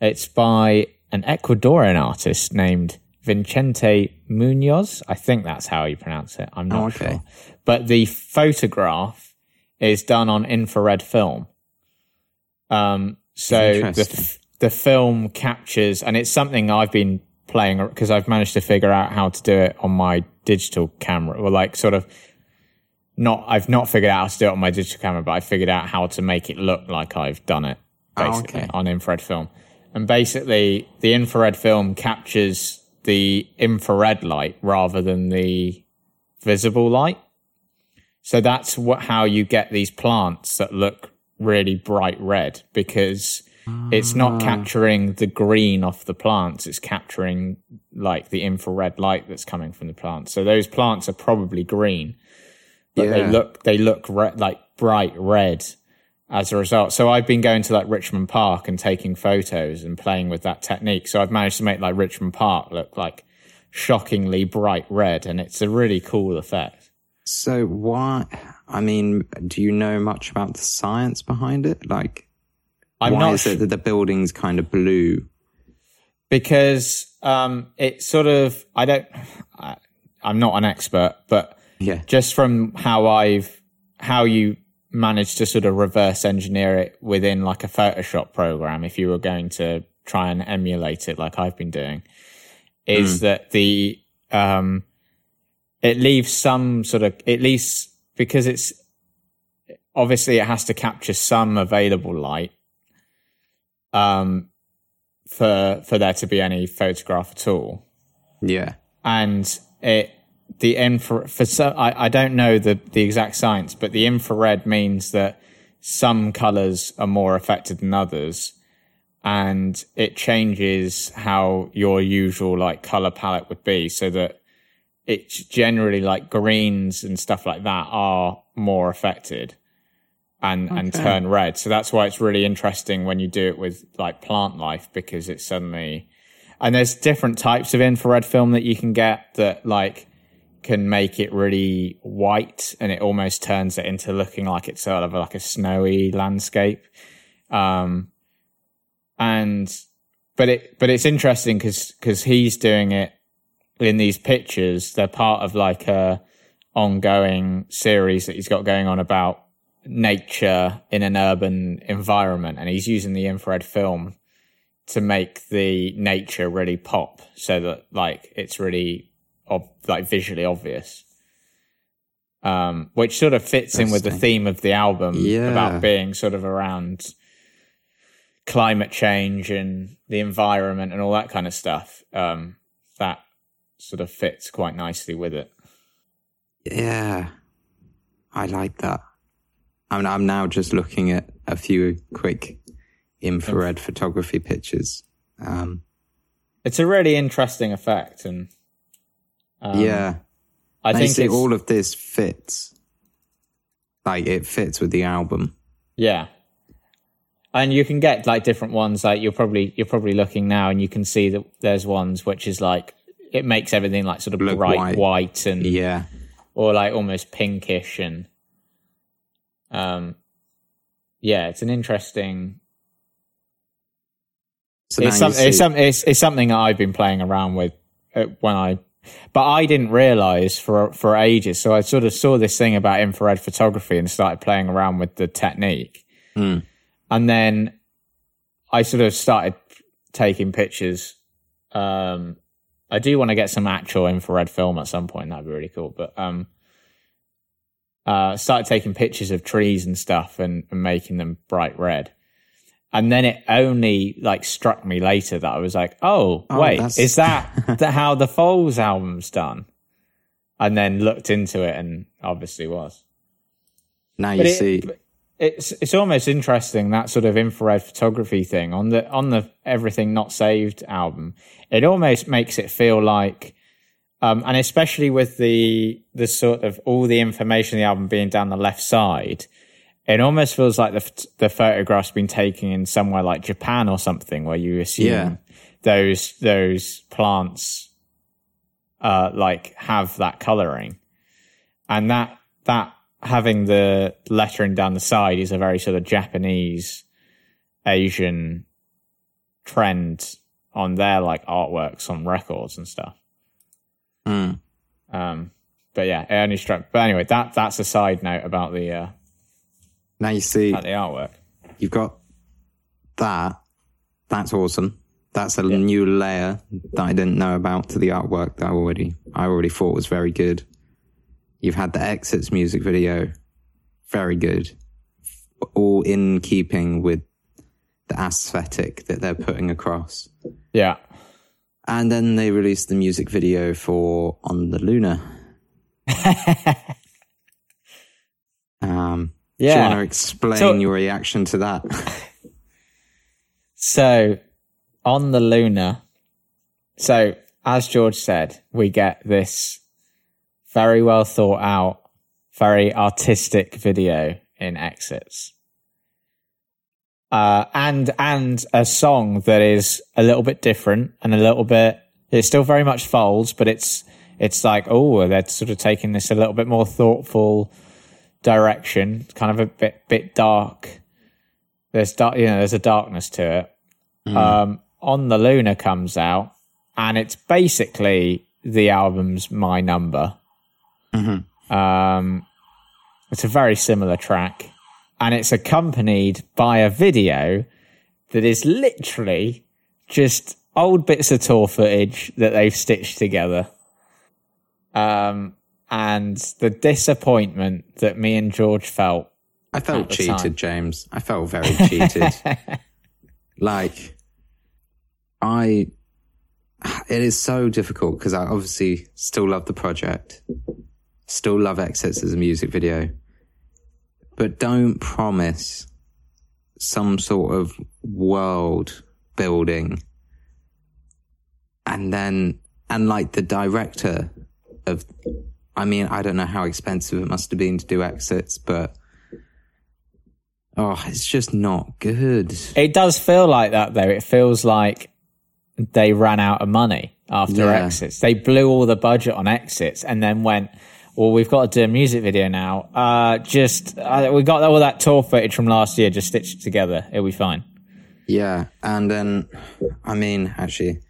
it's by an ecuadorian artist named vincente munoz i think that's how you pronounce it i'm not Oh, okay. sure but the photograph is done on infrared film um so the f- the film captures and it's something i've been playing because i've managed to figure out how to do it on my digital camera. Or like sort of not i've not figured out how to do it on my digital camera but i figured out how to make it look like i've done it Oh, basically okay. on infrared film. And basically the infrared film captures the infrared light rather than the visible light. So that's what how you get these plants that look really bright red because it's not ah. capturing the green off the plants it's capturing like the infrared light that's coming from the plants. So those plants are probably green but they look they look re- like bright red as a result. So i've been going to like richmond park and taking photos and playing with that technique. So i've managed to make like richmond park look like shockingly bright red and it's a really cool effect. So why? I mean, do you know much about the science behind it? Like, i'm why not is it that the building's kind of blue? because um, it's sort of I don't I, I'm not an expert, but Yeah. just from how I've how you managed to sort of reverse engineer it within like a Photoshop program, if you were going to try and emulate it like I've been doing, is that the um, it leaves some sort of at least because it's obviously it has to capture some available light um for for there to be any photograph at all Yeah. and it the infra for so I, I don't know the the exact science but the infrared means that some colors are more affected than others and it changes how your usual like color palette would be so that it's generally like greens and stuff like that are more affected and and turn red. So that's why it's really interesting when you do it with like plant life because it's suddenly and there's different types of infrared film that you can get that like can make it really white and it almost turns it into looking like it's sort of like a snowy landscape. Um and but it but it's interesting because because he's doing it in these pictures they're part of like a ongoing series that he's got going on about nature in an urban environment and he's using the infrared film to make the nature really pop so that like it's really ob- like visually obvious. Um which sort of fits in with the theme of the album Yeah. about being sort of around climate change and the environment and all that kind of stuff. Um that sort of fits quite nicely with it Yeah. I like that. I mean, I'm now just looking at a few quick infrared photography pictures. Um, it's a really interesting effect and um, yeah. i think Basically, all of this fits. Like, it fits with the album. Yeah. And you can get like different ones. Like you're probably you're probably looking now, and you can see that there's ones which is like it makes everything like sort of Look bright white. white, and Yeah. or like almost pinkish and um yeah, it's an interesting. So It's, some, it's, some, it's, it's something that I've been playing around with uh, when I, but I didn't realize for for ages. So I sort of saw this thing about infrared photography and started playing around with the technique. Hmm. and then I sort of started taking pictures. Um, I do want to get some actual infrared film at some point. That'd be really cool. But um, uh, started taking pictures of trees and stuff and, and making them bright red. And then it only like struck me later that I was like, oh, Oh, wait, that's- is that the, how the Foals album's done? And then looked into it and obviously was. now you But it- see. but- it's it's almost interesting that sort of infrared photography thing on the on the Everything Not Saved album. It almost makes it feel like, um, and especially with the the sort of all the information in the album being down the left side, it almost feels like the the photograph's been taken in somewhere like Japan or something, where you assume Yeah. those those plants uh, like have that coloring, and that that having the lettering down the side is a very sort of Japanese Asian trend on their like artworks on records and stuff. Mm. Um, but yeah, it only struck. But anyway, that that's a side note about the uh, Now you see, about the artwork. you've got that. That's awesome. That's a new layer that I didn't know about to the artwork that I already I already thought was very good. You've had the Exits music video, very good, all in keeping with the aesthetic that they're putting across. Yeah, And then they released the music video for On the Luna. um, Do you yeah. want to explain So- your reaction to that? So on the Luna, so as George said, we get this very well thought out, very artistic video in Exits. Uh, and and a song that is a little bit different and a little bit it's still very much Foals, but it's it's like oh they're sort of taking this a little bit more thoughtful direction, kind of a bit bit dark. There's dark, you know, there's a darkness to it. Um, on the Luna comes out, and it's basically the album's My Number. Um, it's a very similar track, and it's accompanied by a video that is literally just old bits of tour footage that they've stitched together. Um, and the disappointment that me and George felt I felt cheated, time. James. I felt very cheated. like, I, it is so difficult because I obviously still love the project, still love Exits as a music video, but don't promise some sort of world building. And then, and like the director of, I mean, I don't know how expensive it must have been to do Exits, but Oh, it's just not good. It does feel like that though. It feels like they ran out of money after Yeah. exits. They blew all the budget on exits and then went, well, we've got to do a music video now. Uh, just, uh, we got all that tour footage from last year, just stitched together. It'll be fine. Yeah, and then, I mean, actually,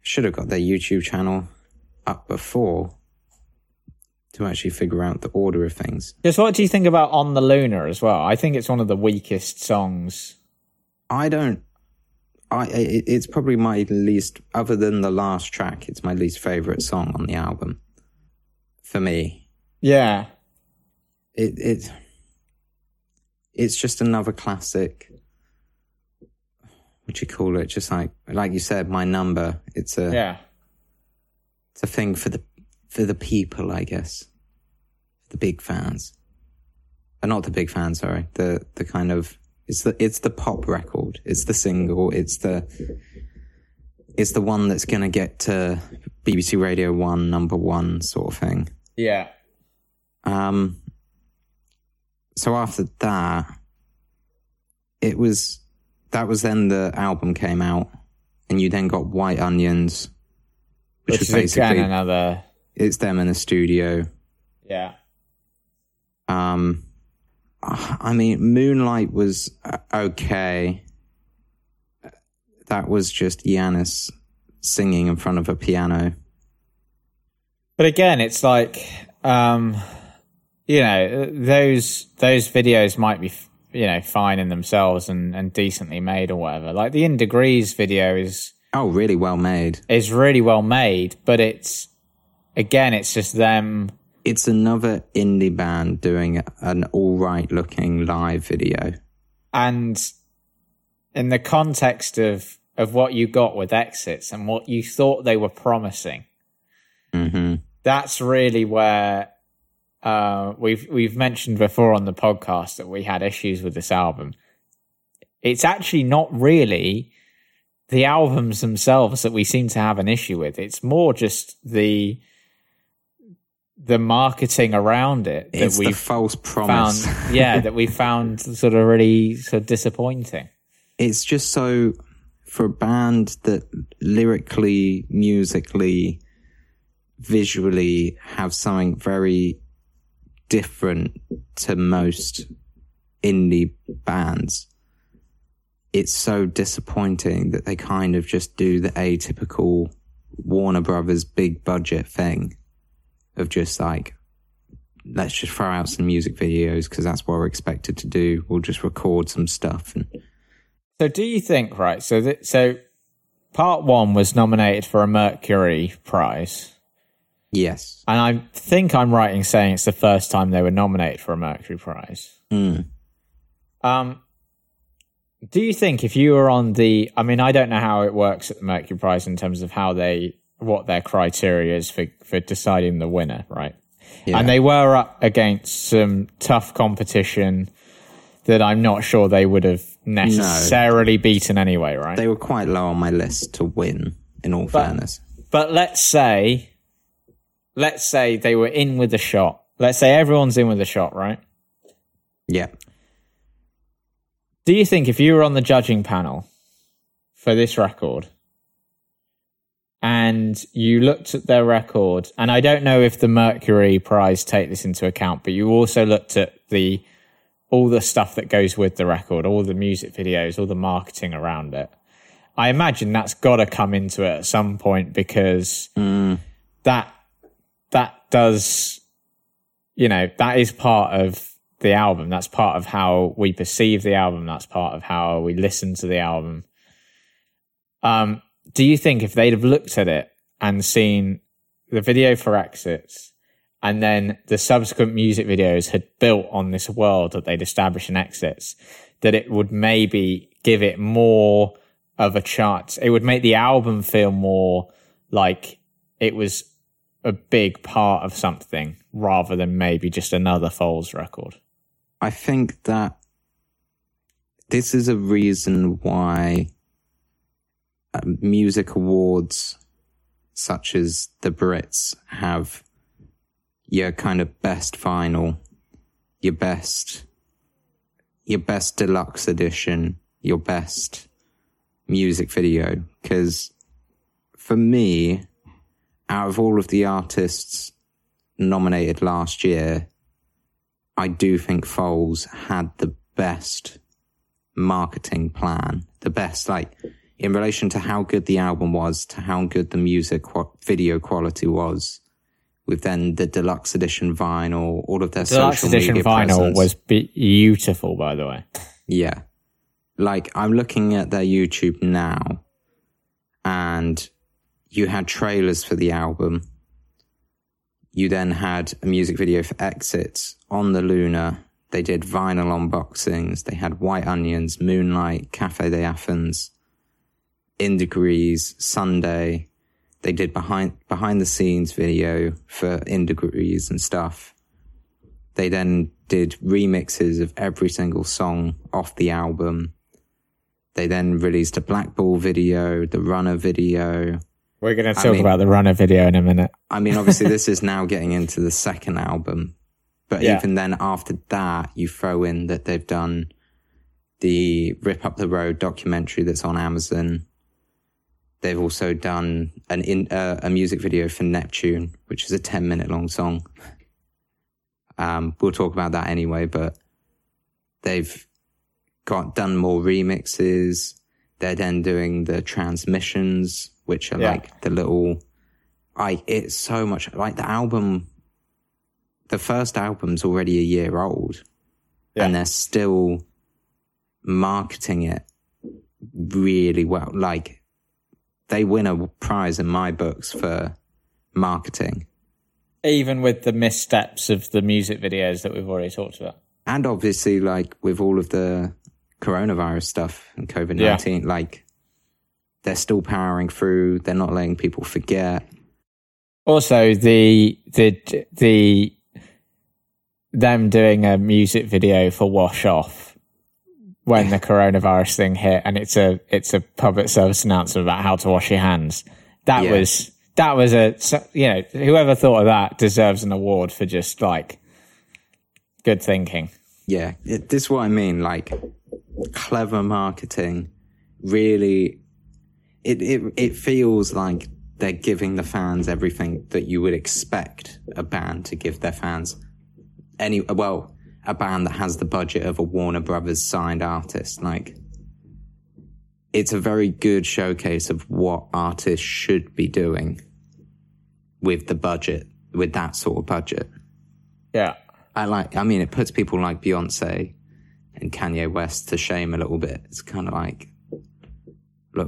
should have got their YouTube channel up before to actually figure out the order of things. Just what do you think about On the Luna as well? I think it's one of the weakest songs. I don't. I it, it's probably my least, other than the last track, it's my least favorite song on the album. For me, Yeah. it it it's just another classic. What do you call it? Just like like you said, my number. It's a Yeah. it's a thing for the for the people, I guess. The big fans. Uh, not the big fans, sorry. The the kind of it's the it's the pop record. It's the single. It's the it's the one that's gonna get to BBC Radio One number one sort of thing. Yeah. Um so after that it was that was then the album came out and you then got White Onions which, Which was basically another. it's them in the studio. Yeah. Um, I mean, Moonlight was uh, okay. That was just Yannis singing in front of a piano. But again, it's like, um, you know, those those videos might be, you know, fine in themselves and, and decently made or whatever. Like the In Degrees video is Oh, really well made. is really well made, but it's again, it's just them. It's another indie band doing an all right looking live video. And in the context of of what you got with exits and what you thought they were promising, hmm that's really where uh, we've we've mentioned before on the podcast that we had issues with this album. It's actually not really the albums themselves that we seem to have an issue with. It's more just the the marketing around it that we the false promise. found. yeah, that we found sort of really sort of disappointing. it's just so for a band that lyrically, musically, visually have something very different to most indie bands. It's so disappointing that they kind of just do the atypical Warner Brothers big budget thing of just like, let's just throw out some music videos because that's what we're expected to do. We'll just record some stuff and So, do you think right? So, that so part one was nominated for a Mercury Prize, yes. and I think I'm right in saying it's the first time they were nominated for a Mercury Prize. Mm. Um, do you think if you were on the, I mean, I don't know how it works at the Mercury Prize in terms of how they, what their criteria is for for deciding the winner, right? Yeah. And they were up against some tough competition that I'm not sure they would have necessarily beaten anyway, right? They were quite low on my list to win, in all fairness. But let's say, let's say they were in with a shot. Let's say everyone's in with a shot, right? Yeah. Do you think if you were on the judging panel for this record and you looked at their record, and I don't know if the Mercury Prize take this into account, but you also looked at the all the stuff that goes with the record, all the music videos, all the marketing around it. I imagine that's got to come into it at some point because mm. that that does you know that is part of the album. That's part of how we perceive the album. That's part of how we listen to the album. Um do you think if they'd have looked at it and seen the video for exits and then the subsequent music videos had built on this world that they'd established in exits that it would maybe give it more of a chance? It would make the album feel more like it was a big part of something rather than maybe just another Foals record. I think that this is a reason why uh, music awards such as the Brits have your kind of best final, your best, your best deluxe edition, your best music video. Because for me, out of all of the artists nominated last year, I do think Foals had the best marketing plan, the best, like, in relation to how good the album was, to how good the music qu- video quality was, with then the deluxe edition vinyl, all of their Deluxe social edition media vinyl presence. was beautiful, by the way. Yeah. Like I'm looking at their YouTube now and you had trailers for the album. You then had a music video for Exits on the Luna. They did vinyl unboxings. They had White Onions, Moonlight, Cafe de Athens, In Degrees, Sunday. They did behind behind the scenes video for In Degrees and stuff. They then did remixes of every single song off the album. They then released a Black Bull video, the Runner video. We're going to talk mean- about the runner video in a minute. I mean, obviously, this is now getting into the second album, but Yeah. even then, after that, you throw in that they've done the Rip Up the Road documentary that's on Amazon. They've also done an in, uh, a music video for Neptune, which is a ten minute long song. Um, we'll talk about that anyway, but they've got done more remixes. They're then doing the transmissions, which are Yeah. like the little I it's so much like the album the first album's already a year old Yeah. and they're still marketing it really well like they win a prize in my books for marketing Even with the missteps of the music videos that we've already talked about. and obviously like with all of the coronavirus stuff and covid-19 like they're still powering through they're not letting people forget Also, the the the them doing a music video for Wash Off when the coronavirus thing hit, and it's a it's a public service announcement about how to wash your hands. That Yeah. was that was a you know whoever thought of that deserves an award for just like good thinking. Yeah, it, this is what I mean. Like clever marketing, really. It it it feels like they're giving the fans everything that you would expect a band to give their fans. Any well, a band that has the budget of a Warner Brothers signed artist, like. It's a very good showcase of what artists should be doing with the budget, with that sort of budget. Yeah, I like. I mean, it puts people like Beyonce and Kanye West to shame a little bit. It's kind of like,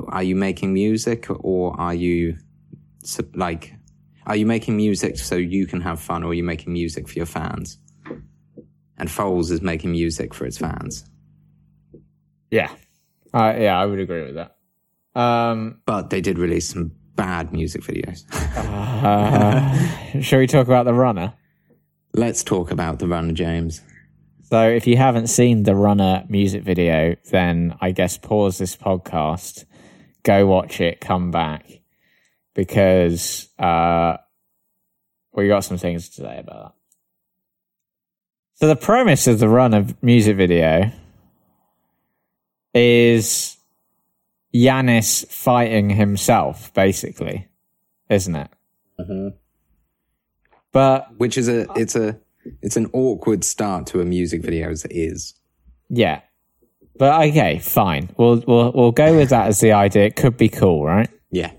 are you making music or are you like, are you making music so you can have fun, or are you making music for your fans? And Foals is making music for its fans, yeah, uh, yeah. I would agree with that. Um, but they did release some bad music videos. uh, shall we talk about the runner? Let's talk about the Runner James. So, if you haven't seen the Runner music video, then I guess pause this podcast, go watch it, come back, because uh, we got some things to say about that. So, the premise of the Runner music video is Yannis fighting himself, basically, isn't it? But Which is a, it's a, it's an awkward start to a music video as it is. Yeah. But okay, fine. We'll we'll we'll go with that as the idea. It could be cool, right? Yeah.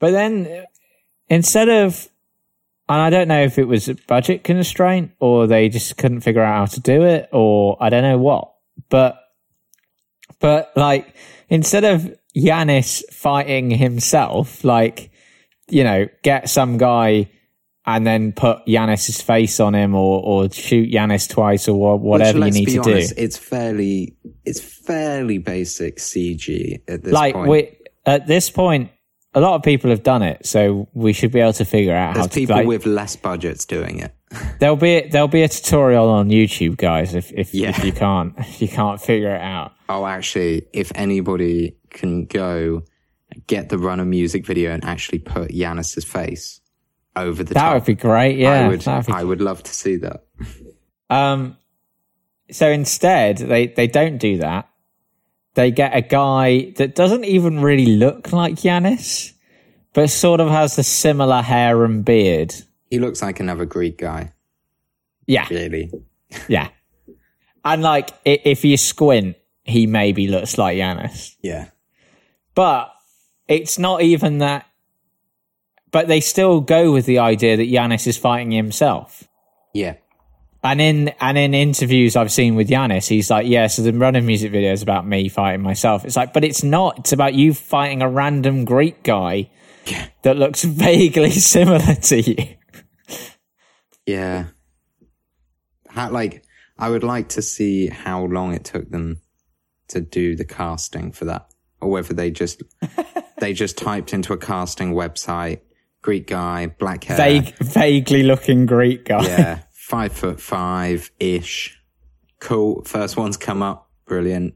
But then instead of and I don't know if it was a budget constraint or they just couldn't figure out how to do it or I don't know what. But but like instead of Yannis fighting himself, like, you know, get some guy and then put Yannis's face on him or, or shoot Yannis twice or wha- whatever Which, you let's need be to honest, do. It's fairly, it's fairly basic CG at this point. like point. we at this point a lot of people have done it so we should be able to figure out There's how to people like, with less budgets doing it. there'll be there'll be a tutorial on youtube guys if if, Yeah. if you can't if you can't figure it out Oh, actually, if anybody can go get the runner music video and actually put Yannis's face over the that top, would be great yeah I would, be- I would love to see that. um so instead they they don't do that they get a guy that doesn't even really look like Yannis but sort of has the similar hair and beard He looks like another Greek guy, yeah really. yeah and like if you squint he maybe looks like Yannis Yeah. But it's not even that. But they still go with the idea that Yannis is fighting himself. Yeah. And in and in interviews I've seen with Yannis, he's like, "Yeah, so the running music video is about me fighting myself." It's like, but it's not. It's about you fighting a random Greek guy that looks vaguely similar to you. Yeah. How, like, I would like to see how long it took them to do the casting for that, or whether they just they just typed into a casting website, Greek guy, black hair, Vague, vaguely looking Greek guy. yeah, five foot five ish, cool. First one's come up, brilliant,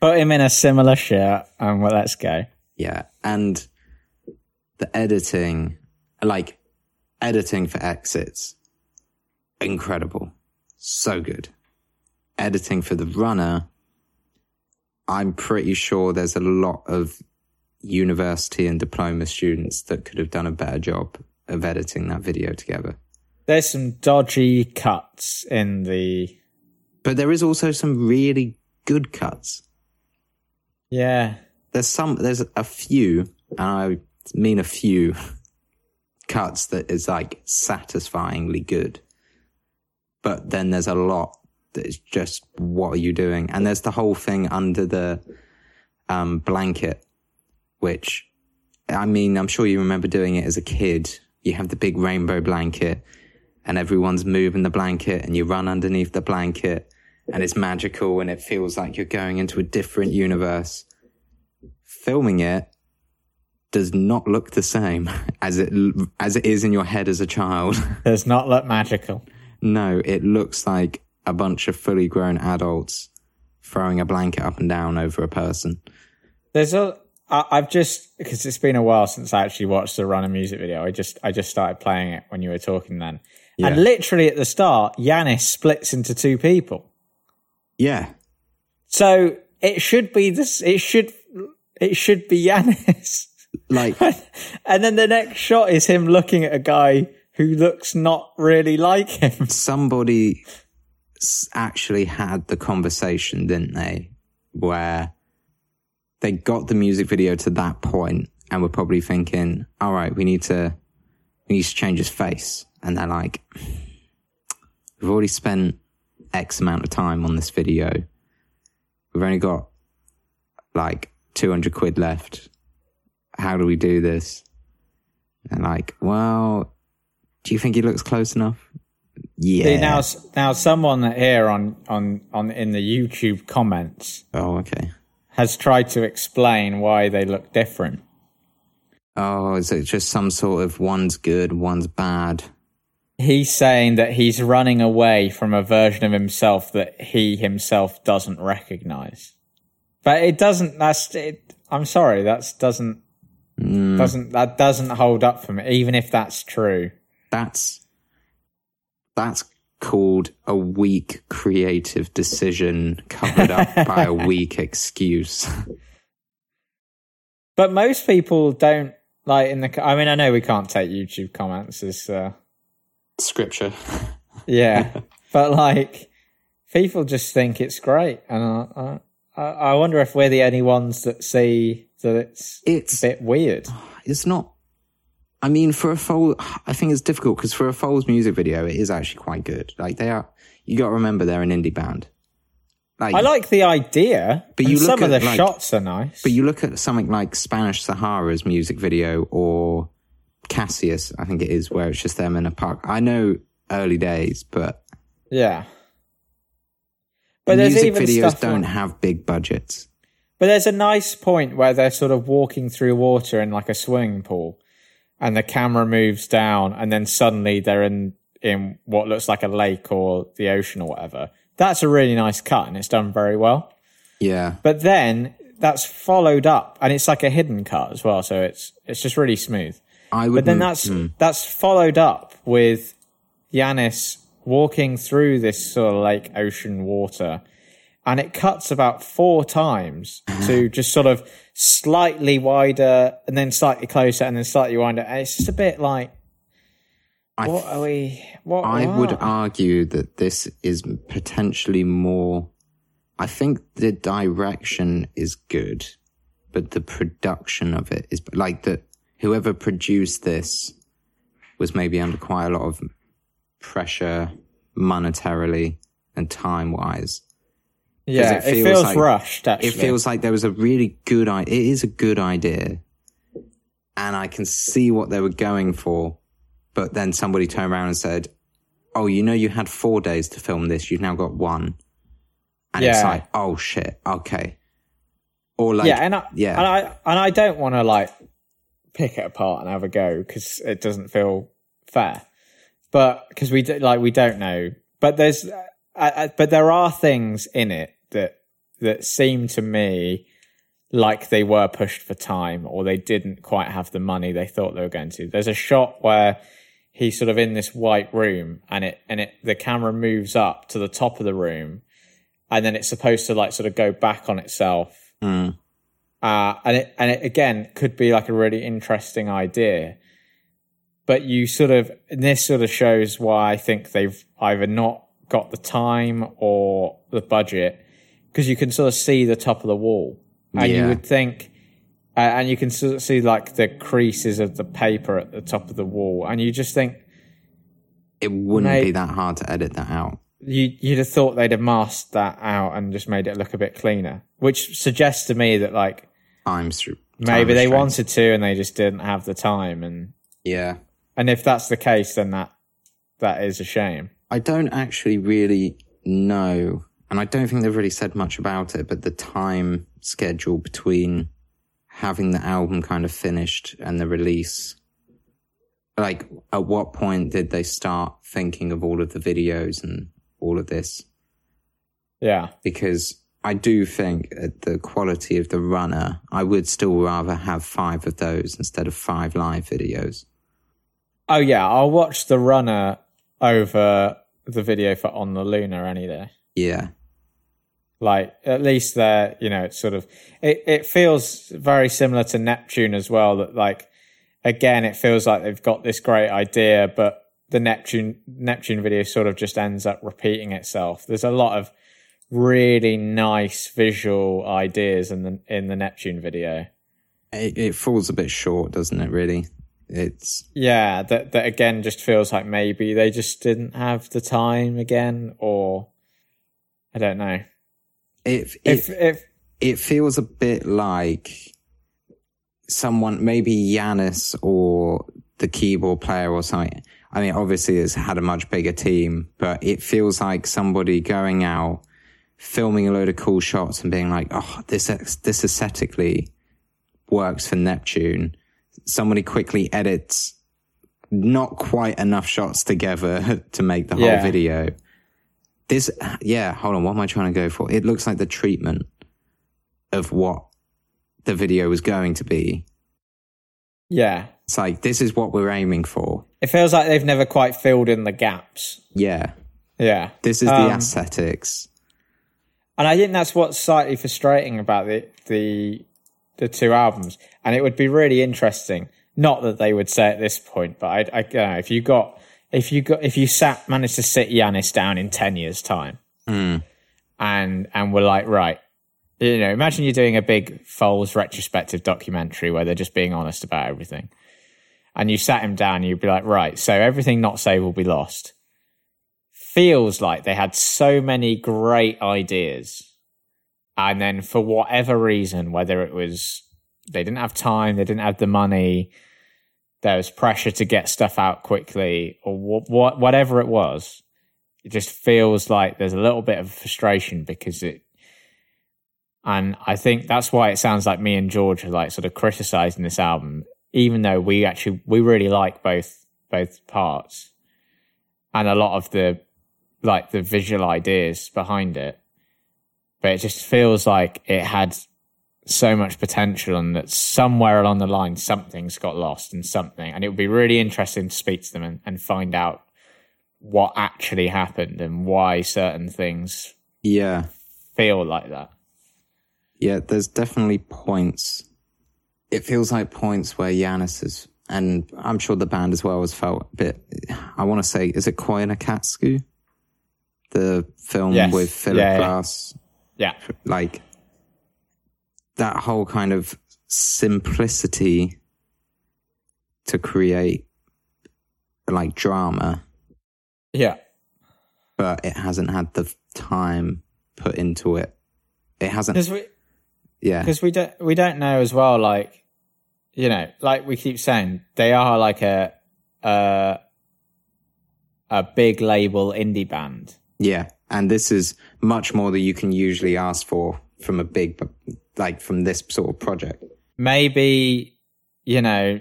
Put him in a similar shirt, and well, let's go. yeah, and the editing, like editing for exits, incredible, so good. Editing for the runner, I'm pretty sure there's a lot of university and diploma students that could have done a better job of editing that video together. There's some dodgy cuts in the. But there is also some really good cuts. Yeah, There's some, there's a few, and I mean a few cuts that is like satisfyingly good. But then there's a lot that is just, what are you doing? And there's the whole thing under the um, blanket, which, I mean, I'm sure you remember doing it as a kid. You have the big rainbow blanket and everyone's moving the blanket and you run underneath the blanket and it's magical and it feels like you're going into a different universe. Filming it does not look the same as it as it is in your head as a child. does not look magical. No, it looks like a bunch of fully grown adults throwing a blanket up and down over a person. There's a. I, I've just because it's been a while since I actually watched the Runner music video. I just I just started playing it when you were talking then, Yeah. and literally at the start, Yannis splits into two people. Yeah. So it should be this. It should it should be Yannis. Like, and then the next shot is him looking at a guy who looks not really like him. somebody actually had the conversation, didn't they? Where they got the music video to that point and were probably thinking, all right, we need to, we need to change his face. And they're like, we've already spent X amount of time on this video. We've only got like 200 quid left. How do we do this? And like, well, do you think he looks close enough? Yeah. See, now, now someone here on, on, on in the YouTube comments oh, okay. Has tried to explain why they look different. Oh, is it just some sort of one's good, one's bad? He's saying that he's running away from a version of himself that he himself doesn't recognize. But it doesn't, that's, it, I'm sorry, that's doesn't, hmm. doesn't, that doesn't hold up for me, even if that's true. That's that's called a weak creative decision covered up by a weak excuse. But most people don't like in the. I mean, I know we can't take YouTube comments as, uh, Scripture. yeah, but like people just think it's great, and I, I, I wonder if we're the only ones that see that it's It's a bit weird. it's not. I mean, for a Foals, I think it's difficult because for a Foals music video, it is actually quite good. Like they are, you got to remember they're an indie band. Like, I like the idea, But you look some of at, the like- shots are nice. but you look at something like Spanish Sahara's music video or Cassius, I think it is, where it's just them in a park. I know early days, but yeah, but there's music videos stuff don't like- have big budgets. But there's a nice point where they're sort of walking through water in like a swimming pool, and the camera moves down, and then suddenly they're in in what looks like a lake or the ocean or whatever. That's a really nice cut, and it's done very well. Yeah. But then that's followed up, and it's like a hidden cut as well, so it's it's just really smooth. I would. But then that's hmm. that's followed up with Yanis walking through this sort of lake ocean water, and it cuts about four times to mm-hmm. just sort of slightly wider and then slightly closer and then slightly wider. And it's just a bit like, I what are we? What I would argue that this is potentially more. I think the direction is good, but the production of it is like that. Whoever produced this was maybe under quite a lot of pressure monetarily and time wise. Yeah, it it feels feels, like- rushed. Actually, It feels like there was a really good idea. It is a good idea. And I can see what they were going for. But then somebody turned around and said, Oh, you know, you had four days to film this. You've now got one. And it's like, Oh shit. Okay. Or like, yeah, and I, yeah. and I and I don't want to like pick it apart and have a go because it doesn't feel fair. But because we do, like we don't know, but there's uh, uh, but there are things in it that seemed to me like they were pushed for time or they didn't quite have the money they thought they were going to. There's a shot where he's sort of in this white room and it and it the camera moves up to the top of the room and then it's supposed to like sort of go back on itself Mm. uh, and it and it again could be like a really interesting idea. But you sort of and this sort of shows why I think they've either not got the time or the budget because you can sort of see the top of the wall, and you would think, uh, and you can sort of see like the creases of the paper at the top of the wall, and you just think it wouldn't Mate. be that hard to edit that out. you you'd have thought they'd have masked that out and just made it look a bit cleaner, which suggests to me that like I'm str- maybe they wanted to and they just didn't have the time and Yeah. and if that's the case then that that is a shame I don't actually really know, and I don't think they've really said much about it, but the time schedule between having the album kind of finished and the release like at what point did they start thinking of all of the videos and all of this? Yeah. Because I do think at the quality of the runner, I would still rather have five of those instead of five live videos. Oh yeah, I'll watch the runner over the video for On the Luna any day. Yeah. Like at least there, you know, it's sort of it, it feels very similar to Neptune as well. That like again, it feels like they've got this great idea, but the Neptune Neptune video sort of just ends up repeating itself. There's a lot of really nice visual ideas in the in the Neptune video. It, it falls a bit short, doesn't it, really? It's Yeah, that that again just feels like maybe they just didn't have the time again, or I don't know. It If if it feels a bit like someone, maybe Yannis or the keyboard player or something. I mean, obviously it's had a much bigger team, but it feels like somebody going out, filming a load of cool shots and being like, oh, this, this aesthetically works for Neptune. Somebody quickly edits not quite enough shots together to make the whole Yeah. video. This, yeah, hold on. What am I trying to go for? It looks like the treatment of what the video was going to be. yeah, It's like, this is what we're aiming for. it feels like they've never quite filled in the gaps. Yeah. Yeah, This is the Um, aesthetics. and I think that's what's slightly frustrating about the the the two albums. And it would be really interesting. Not that they would say at this point, but I, I don't know if you got if you got if you sat managed to sit Yannis down in ten years' time, hmm. and and were like, right, you know, imagine you're doing a big Foals retrospective documentary where they're just being honest about everything, and you sat him down, and you'd be like, right, so everything not saved will be lost. Feels like they had so many great ideas, and then for whatever reason, whether it was they didn't have time, they didn't have the money, there was pressure to get stuff out quickly, or what whatever it was, it just feels like there's a little bit of frustration because it and I think that's why it sounds like me and George are like sort of criticizing this album, even though we actually we really like both both parts and a lot of the like the visual ideas behind it. But it just feels like it had so much potential and that somewhere along the line something's got lost and something and it would be really interesting to speak to them and, and find out what actually happened and why certain things Yeah. feel like that. Yeah, there's definitely points. It feels like points where Yannis is, and I'm sure the band as well has felt a bit. I want to say, is it Koyaanisqatsi? The film Yes. with Philip Yeah, yeah. Glass, Yeah. like that whole kind of simplicity to create like drama, Yeah. but it hasn't had the time put into it. It hasn't, Because we yeah, because we don't we don't know as well like you know like we keep saying they are like a a a big label indie band Yeah, and this is much more than you can usually ask for from a big, like from this sort of project. maybe you know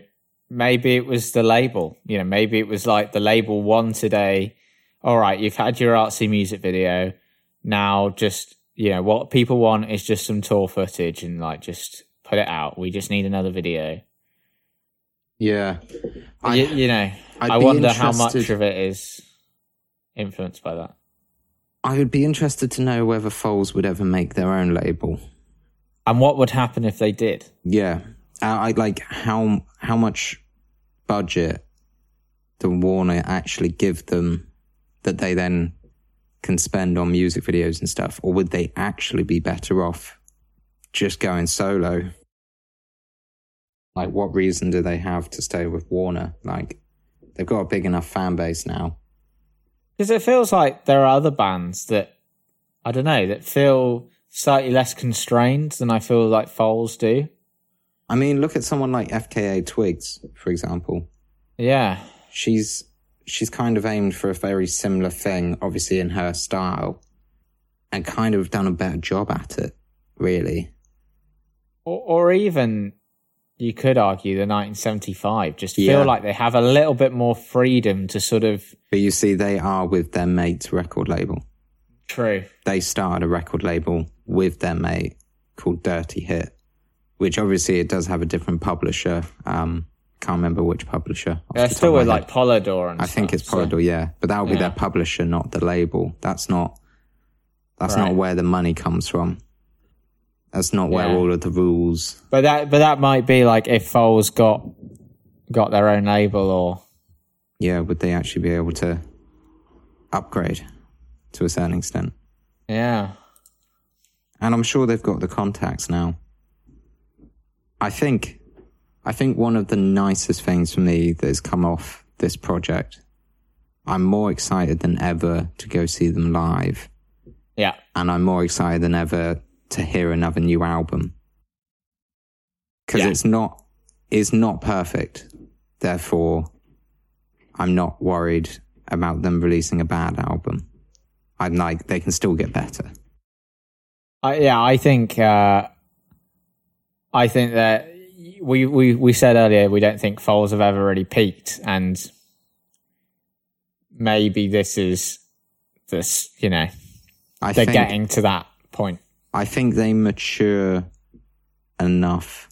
maybe it was the label you know maybe it was like the label wanted a all right you've had your artsy music video. Now just you know what people want is just some tour footage and like just put it out. We just need another video. Yeah, you, you know I'd i wonder how much of it is influenced by that. I would be interested to know whether Foals would ever make their own label. And what would happen if they did Yeah, uh, I I'd like how how much budget did Warner actually give them that they then can spend on music videos and stuff, or would they actually be better off just going solo? Like, what reason do they have to stay with Warner? Like, they've got a big enough fan base now. Because it feels like there are other bands that I don't know that feel slightly less constrained than I feel like Foals do. I mean, look at someone like FKA Twigs, for example. Yeah, she's she's kind of aimed for a very similar thing, obviously in her style, and kind of done a better job at it, really. or, or even you could argue the 1975 just feel Yeah. like they have a little bit more freedom to sort of But you see, they are with their mate's record label. True. They started a record label with their mate called Dirty Hit, which obviously it does have a different publisher. Um, can't remember which publisher. They're the still with like Polydor and I think stuff, it's so- Polydor, yeah. But that will be Yeah. their publisher, not the label. That's not. That's Right. not where the money comes from. That's not where Yeah. all of the rules. But that but that might be like if Foals got got their own label or Yeah, would they actually be able to upgrade to a certain extent? yeah. and I'm sure they've got the contacts now. I think, I think one of the nicest things for me that has come off this project, I'm more excited than ever to go see them live, Yeah. and I'm more excited than ever to hear another new album because Yeah. it's not, it's not perfect. Therefore, I'm not worried about them releasing a bad album. I'm like, they can still get better. I, yeah, I think uh, I think that we, we we said earlier we don't think Foals have ever really peaked, and maybe this is this. You know, I they're think, getting to that point. I think they mature enough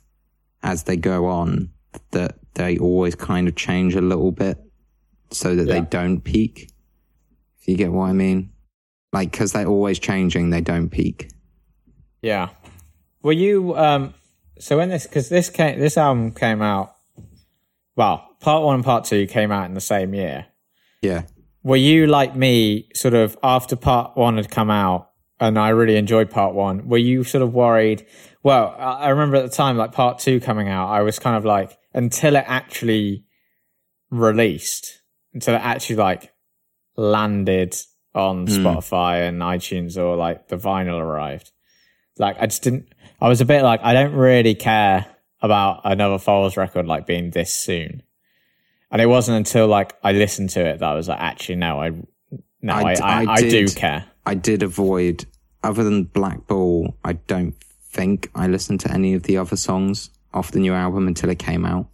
as they go on that they always kind of change a little bit so that they don't peak. If you get what I mean? Like, because they're always changing, they don't peak. Yeah. Were you um? So when this because this came this album came out. Well, part one and part two came out in the same year. Yeah. were you like me sort of after part one had come out and i really enjoyed part one were you sort of worried well i I remember at the time like part two coming out i was kind of like until it actually released until it actually like landed on spotify and itunes or like the vinyl arrived like i just didn't i was a bit like i don't really care about another Foals record like being this soon and it wasn't until like I listened to it that I was like, actually, no, I no, I I, I, I I do did. care. I did avoid, other than Black Bull, I don't think I listened to any of the other songs off the new album until it came out.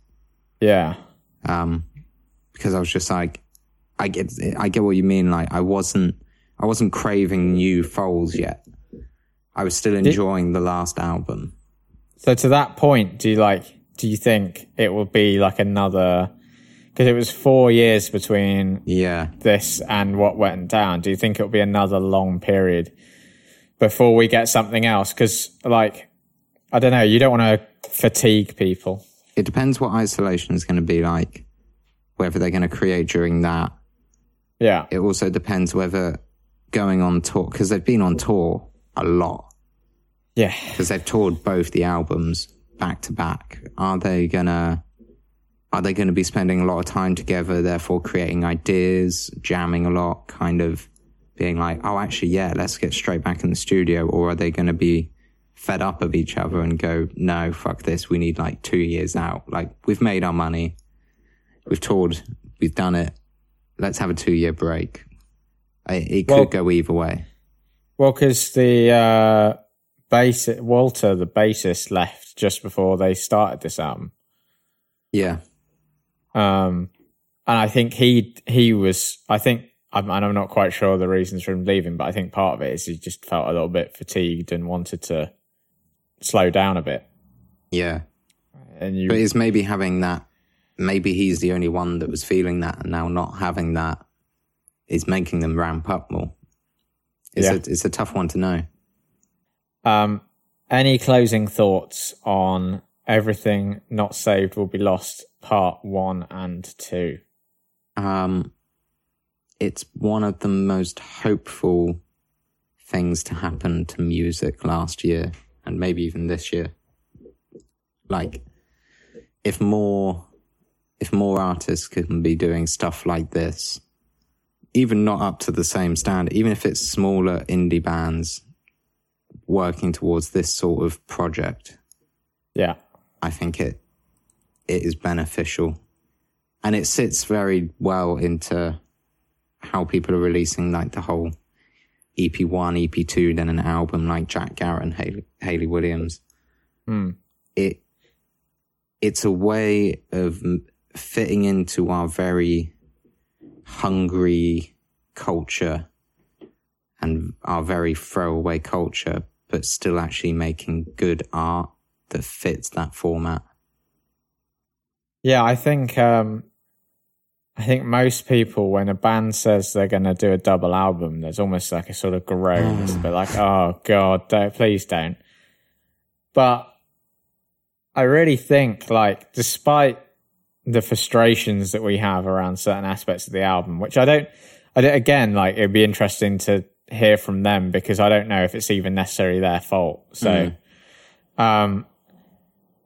Yeah, um, because I was just like, I get, I get what you mean. Like, I wasn't, I wasn't craving new Foals yet. I was still enjoying the last album. So to that point, do you like? Do you think it will be like another? Because it was four years between Yeah, this and what went down. Do you think it'll be another long period before we get something else? Because like, I don't know. You don't want to fatigue people. it depends what isolation is going to be like. Whether they're going to create during that. Yeah, It also depends whether going on tour because they've been on tour a lot yeah, because they've toured both the albums back to back. Are they gonna? Are they going to be spending a lot of time together, therefore creating ideas, jamming a lot, kind of being like, oh, actually, yeah, let's get straight back in the studio? Or are they going to be fed up of each other and go, no, fuck this, we need like two years out? Like, we've made our money, we've toured, we've done it, let's have a two year break. It, it could Well- go either way. Well, because the uh, bass Walter, the bassist, left just before they started this album. Yeah. Um, and I think he he was. I think I'm, and I'm not quite sure the reasons for him leaving, but I think part of it is he just felt a little bit fatigued and wanted to slow down a bit. Yeah. And you, But is maybe having that, maybe he's the only one that was feeling that, and now not having that is making them ramp up more. It's, Yeah. a, it's a tough one to know. um, any closing thoughts on everything not saved will be lost, part one and two? Um, it's one of the most hopeful things to happen to music last year, and maybe even this year. Like, if more, if more artists can be doing stuff like this, even not up to the same standard, even if it's smaller indie bands working towards this sort of project, Yeah, I think it it is beneficial, and it sits very well into how people are releasing like the whole EP one, EP two, then an album like Jack Garratt and Hayley, Hayley Williams. Hmm. It it's a way of fitting into our very hungry culture and our very throwaway culture, but still actually making good art that fits that format. Yeah, I think um, I think most people, when a band says they're going to do a double album, there's almost like a sort of groan, it's a bit like, "Oh God, don't, please don't." But I really think, like, despite the frustrations that we have around certain aspects of the album, which I don't, I don't, again, like, it'd be interesting to hear from them because I don't know if it's even necessarily their fault. So, um,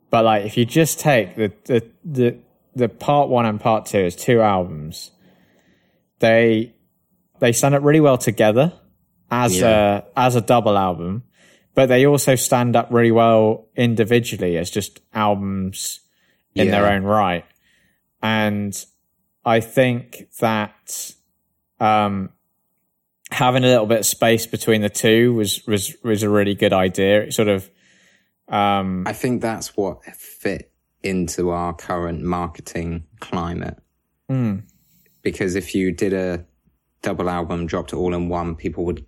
but like, if you just take the, the, the, the part one and part two as two albums, they, they stand up really well together as Yeah. a, as a double album, but they also stand up really well individually as just albums in their own right. And I think that, um, having a little bit of space between the two was, was, was a really good idea. It sort of, um, I think that's what fit into our current marketing climate. Because if you did a double album, dropped it all in one, people would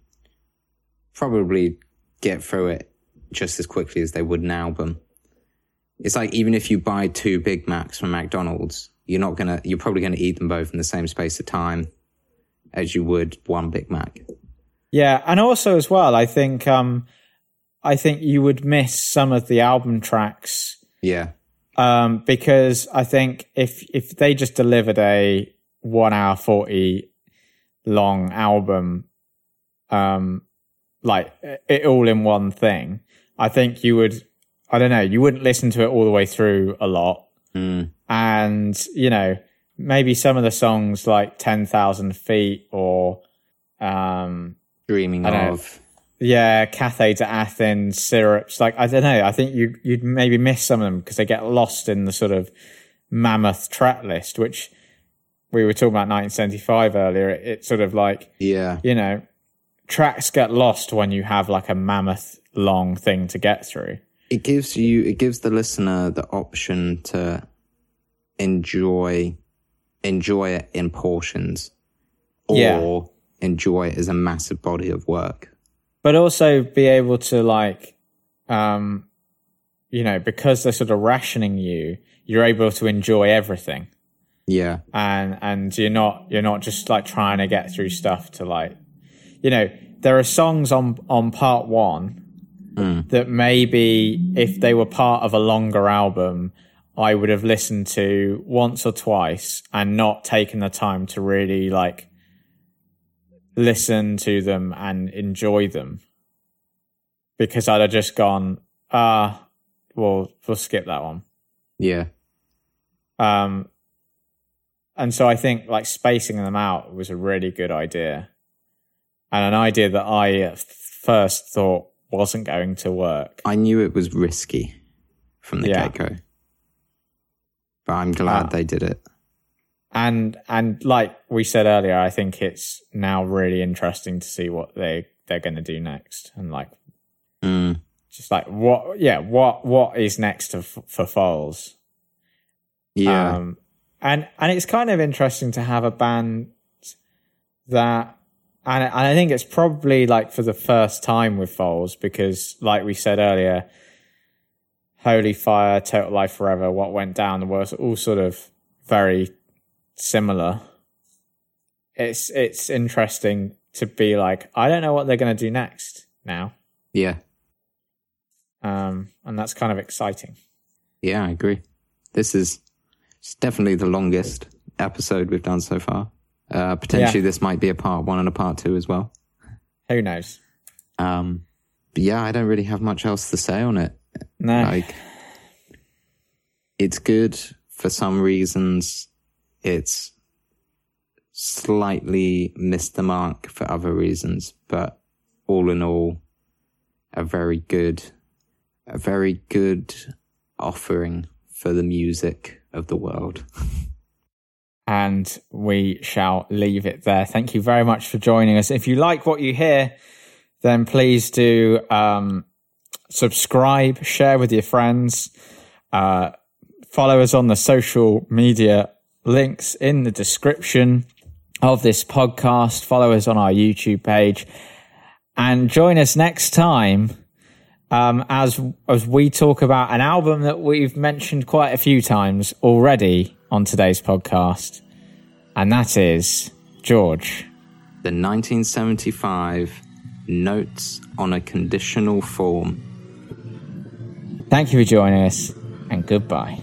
probably get through it just as quickly as they would an album. It's like even if you buy two Big Macs from McDonald's, you're not gonna, you're probably gonna eat them both in the same space of time as you would one Big Mac. Yeah, and also as well, I think um, I think you would miss some of the album tracks Yeah. um, because I think if if they just delivered a one hour forty long album, um, like it all in one thing, I think you would. I don't know. You wouldn't listen to it all the way through a lot, Mm. And you know maybe some of the songs like ten thousand feet or um, Dreaming I know. of. yeah, Cafe de Athens, syrups. Like I don't know. I think you you'd maybe miss some of them because they get lost in the sort of mammoth track list, which we were talking about 1975 earlier. It, it's sort of like Yeah. you know, tracks get lost when you have like a mammoth long thing to get through. it gives you it gives the listener the option to enjoy enjoy it in portions or Yeah. enjoy it as a massive body of work. But also be able to like um you know because they're sort of rationing you you're able to enjoy everything. Yeah. And and you're not you're not just like trying to get through stuff to like you know there are songs on on part one that maybe if they were part of a longer album i would have listened to once or twice and not taken the time to really like listen to them and enjoy them. Because i'd have just gone ah well we'll skip that one. Yeah. Um, and so I think like spacing them out was a really good idea, and an idea that I at first thought wasn't going to work. i knew it was risky from the Yeah. get-go but i'm glad Ah. they did it And and like we said earlier, I think it's now really interesting to see what they they're going to do next, and like mm. just like what yeah what what is next to, for Foals. yeah Um, and and it's kind of interesting to have a band that, and, and I think it's probably like for the first time with Foals because, like we said earlier, Holy Fire, Total Life Forever, What Went Down was all sort of very similar. It's it's interesting to be like, I don't know what they're going to do next now, yeah um, and that's kind of exciting. yeah i agree this is it's definitely the longest episode we've done so far uh potentially this might be a part one and a part two as well Who knows? Um, yeah, I don't really have much else to say on it. No, Like, it's good for some reasons. It's slightly missed the mark for other reasons, but all in all, a very good, a very good offering for the music of the world. and we shall leave it there. Thank you very much for joining us. If you like what you hear, then please do um, subscribe, share with your friends, uh, follow us on the social media links in the description of this podcast. Follow us on our YouTube page and join us next time um, as as we talk about an album that we've mentioned quite a few times already on today's podcast, and that is George. The 1975 notes on a conditional form. Thank you for joining us, and goodbye.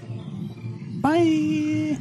Bye.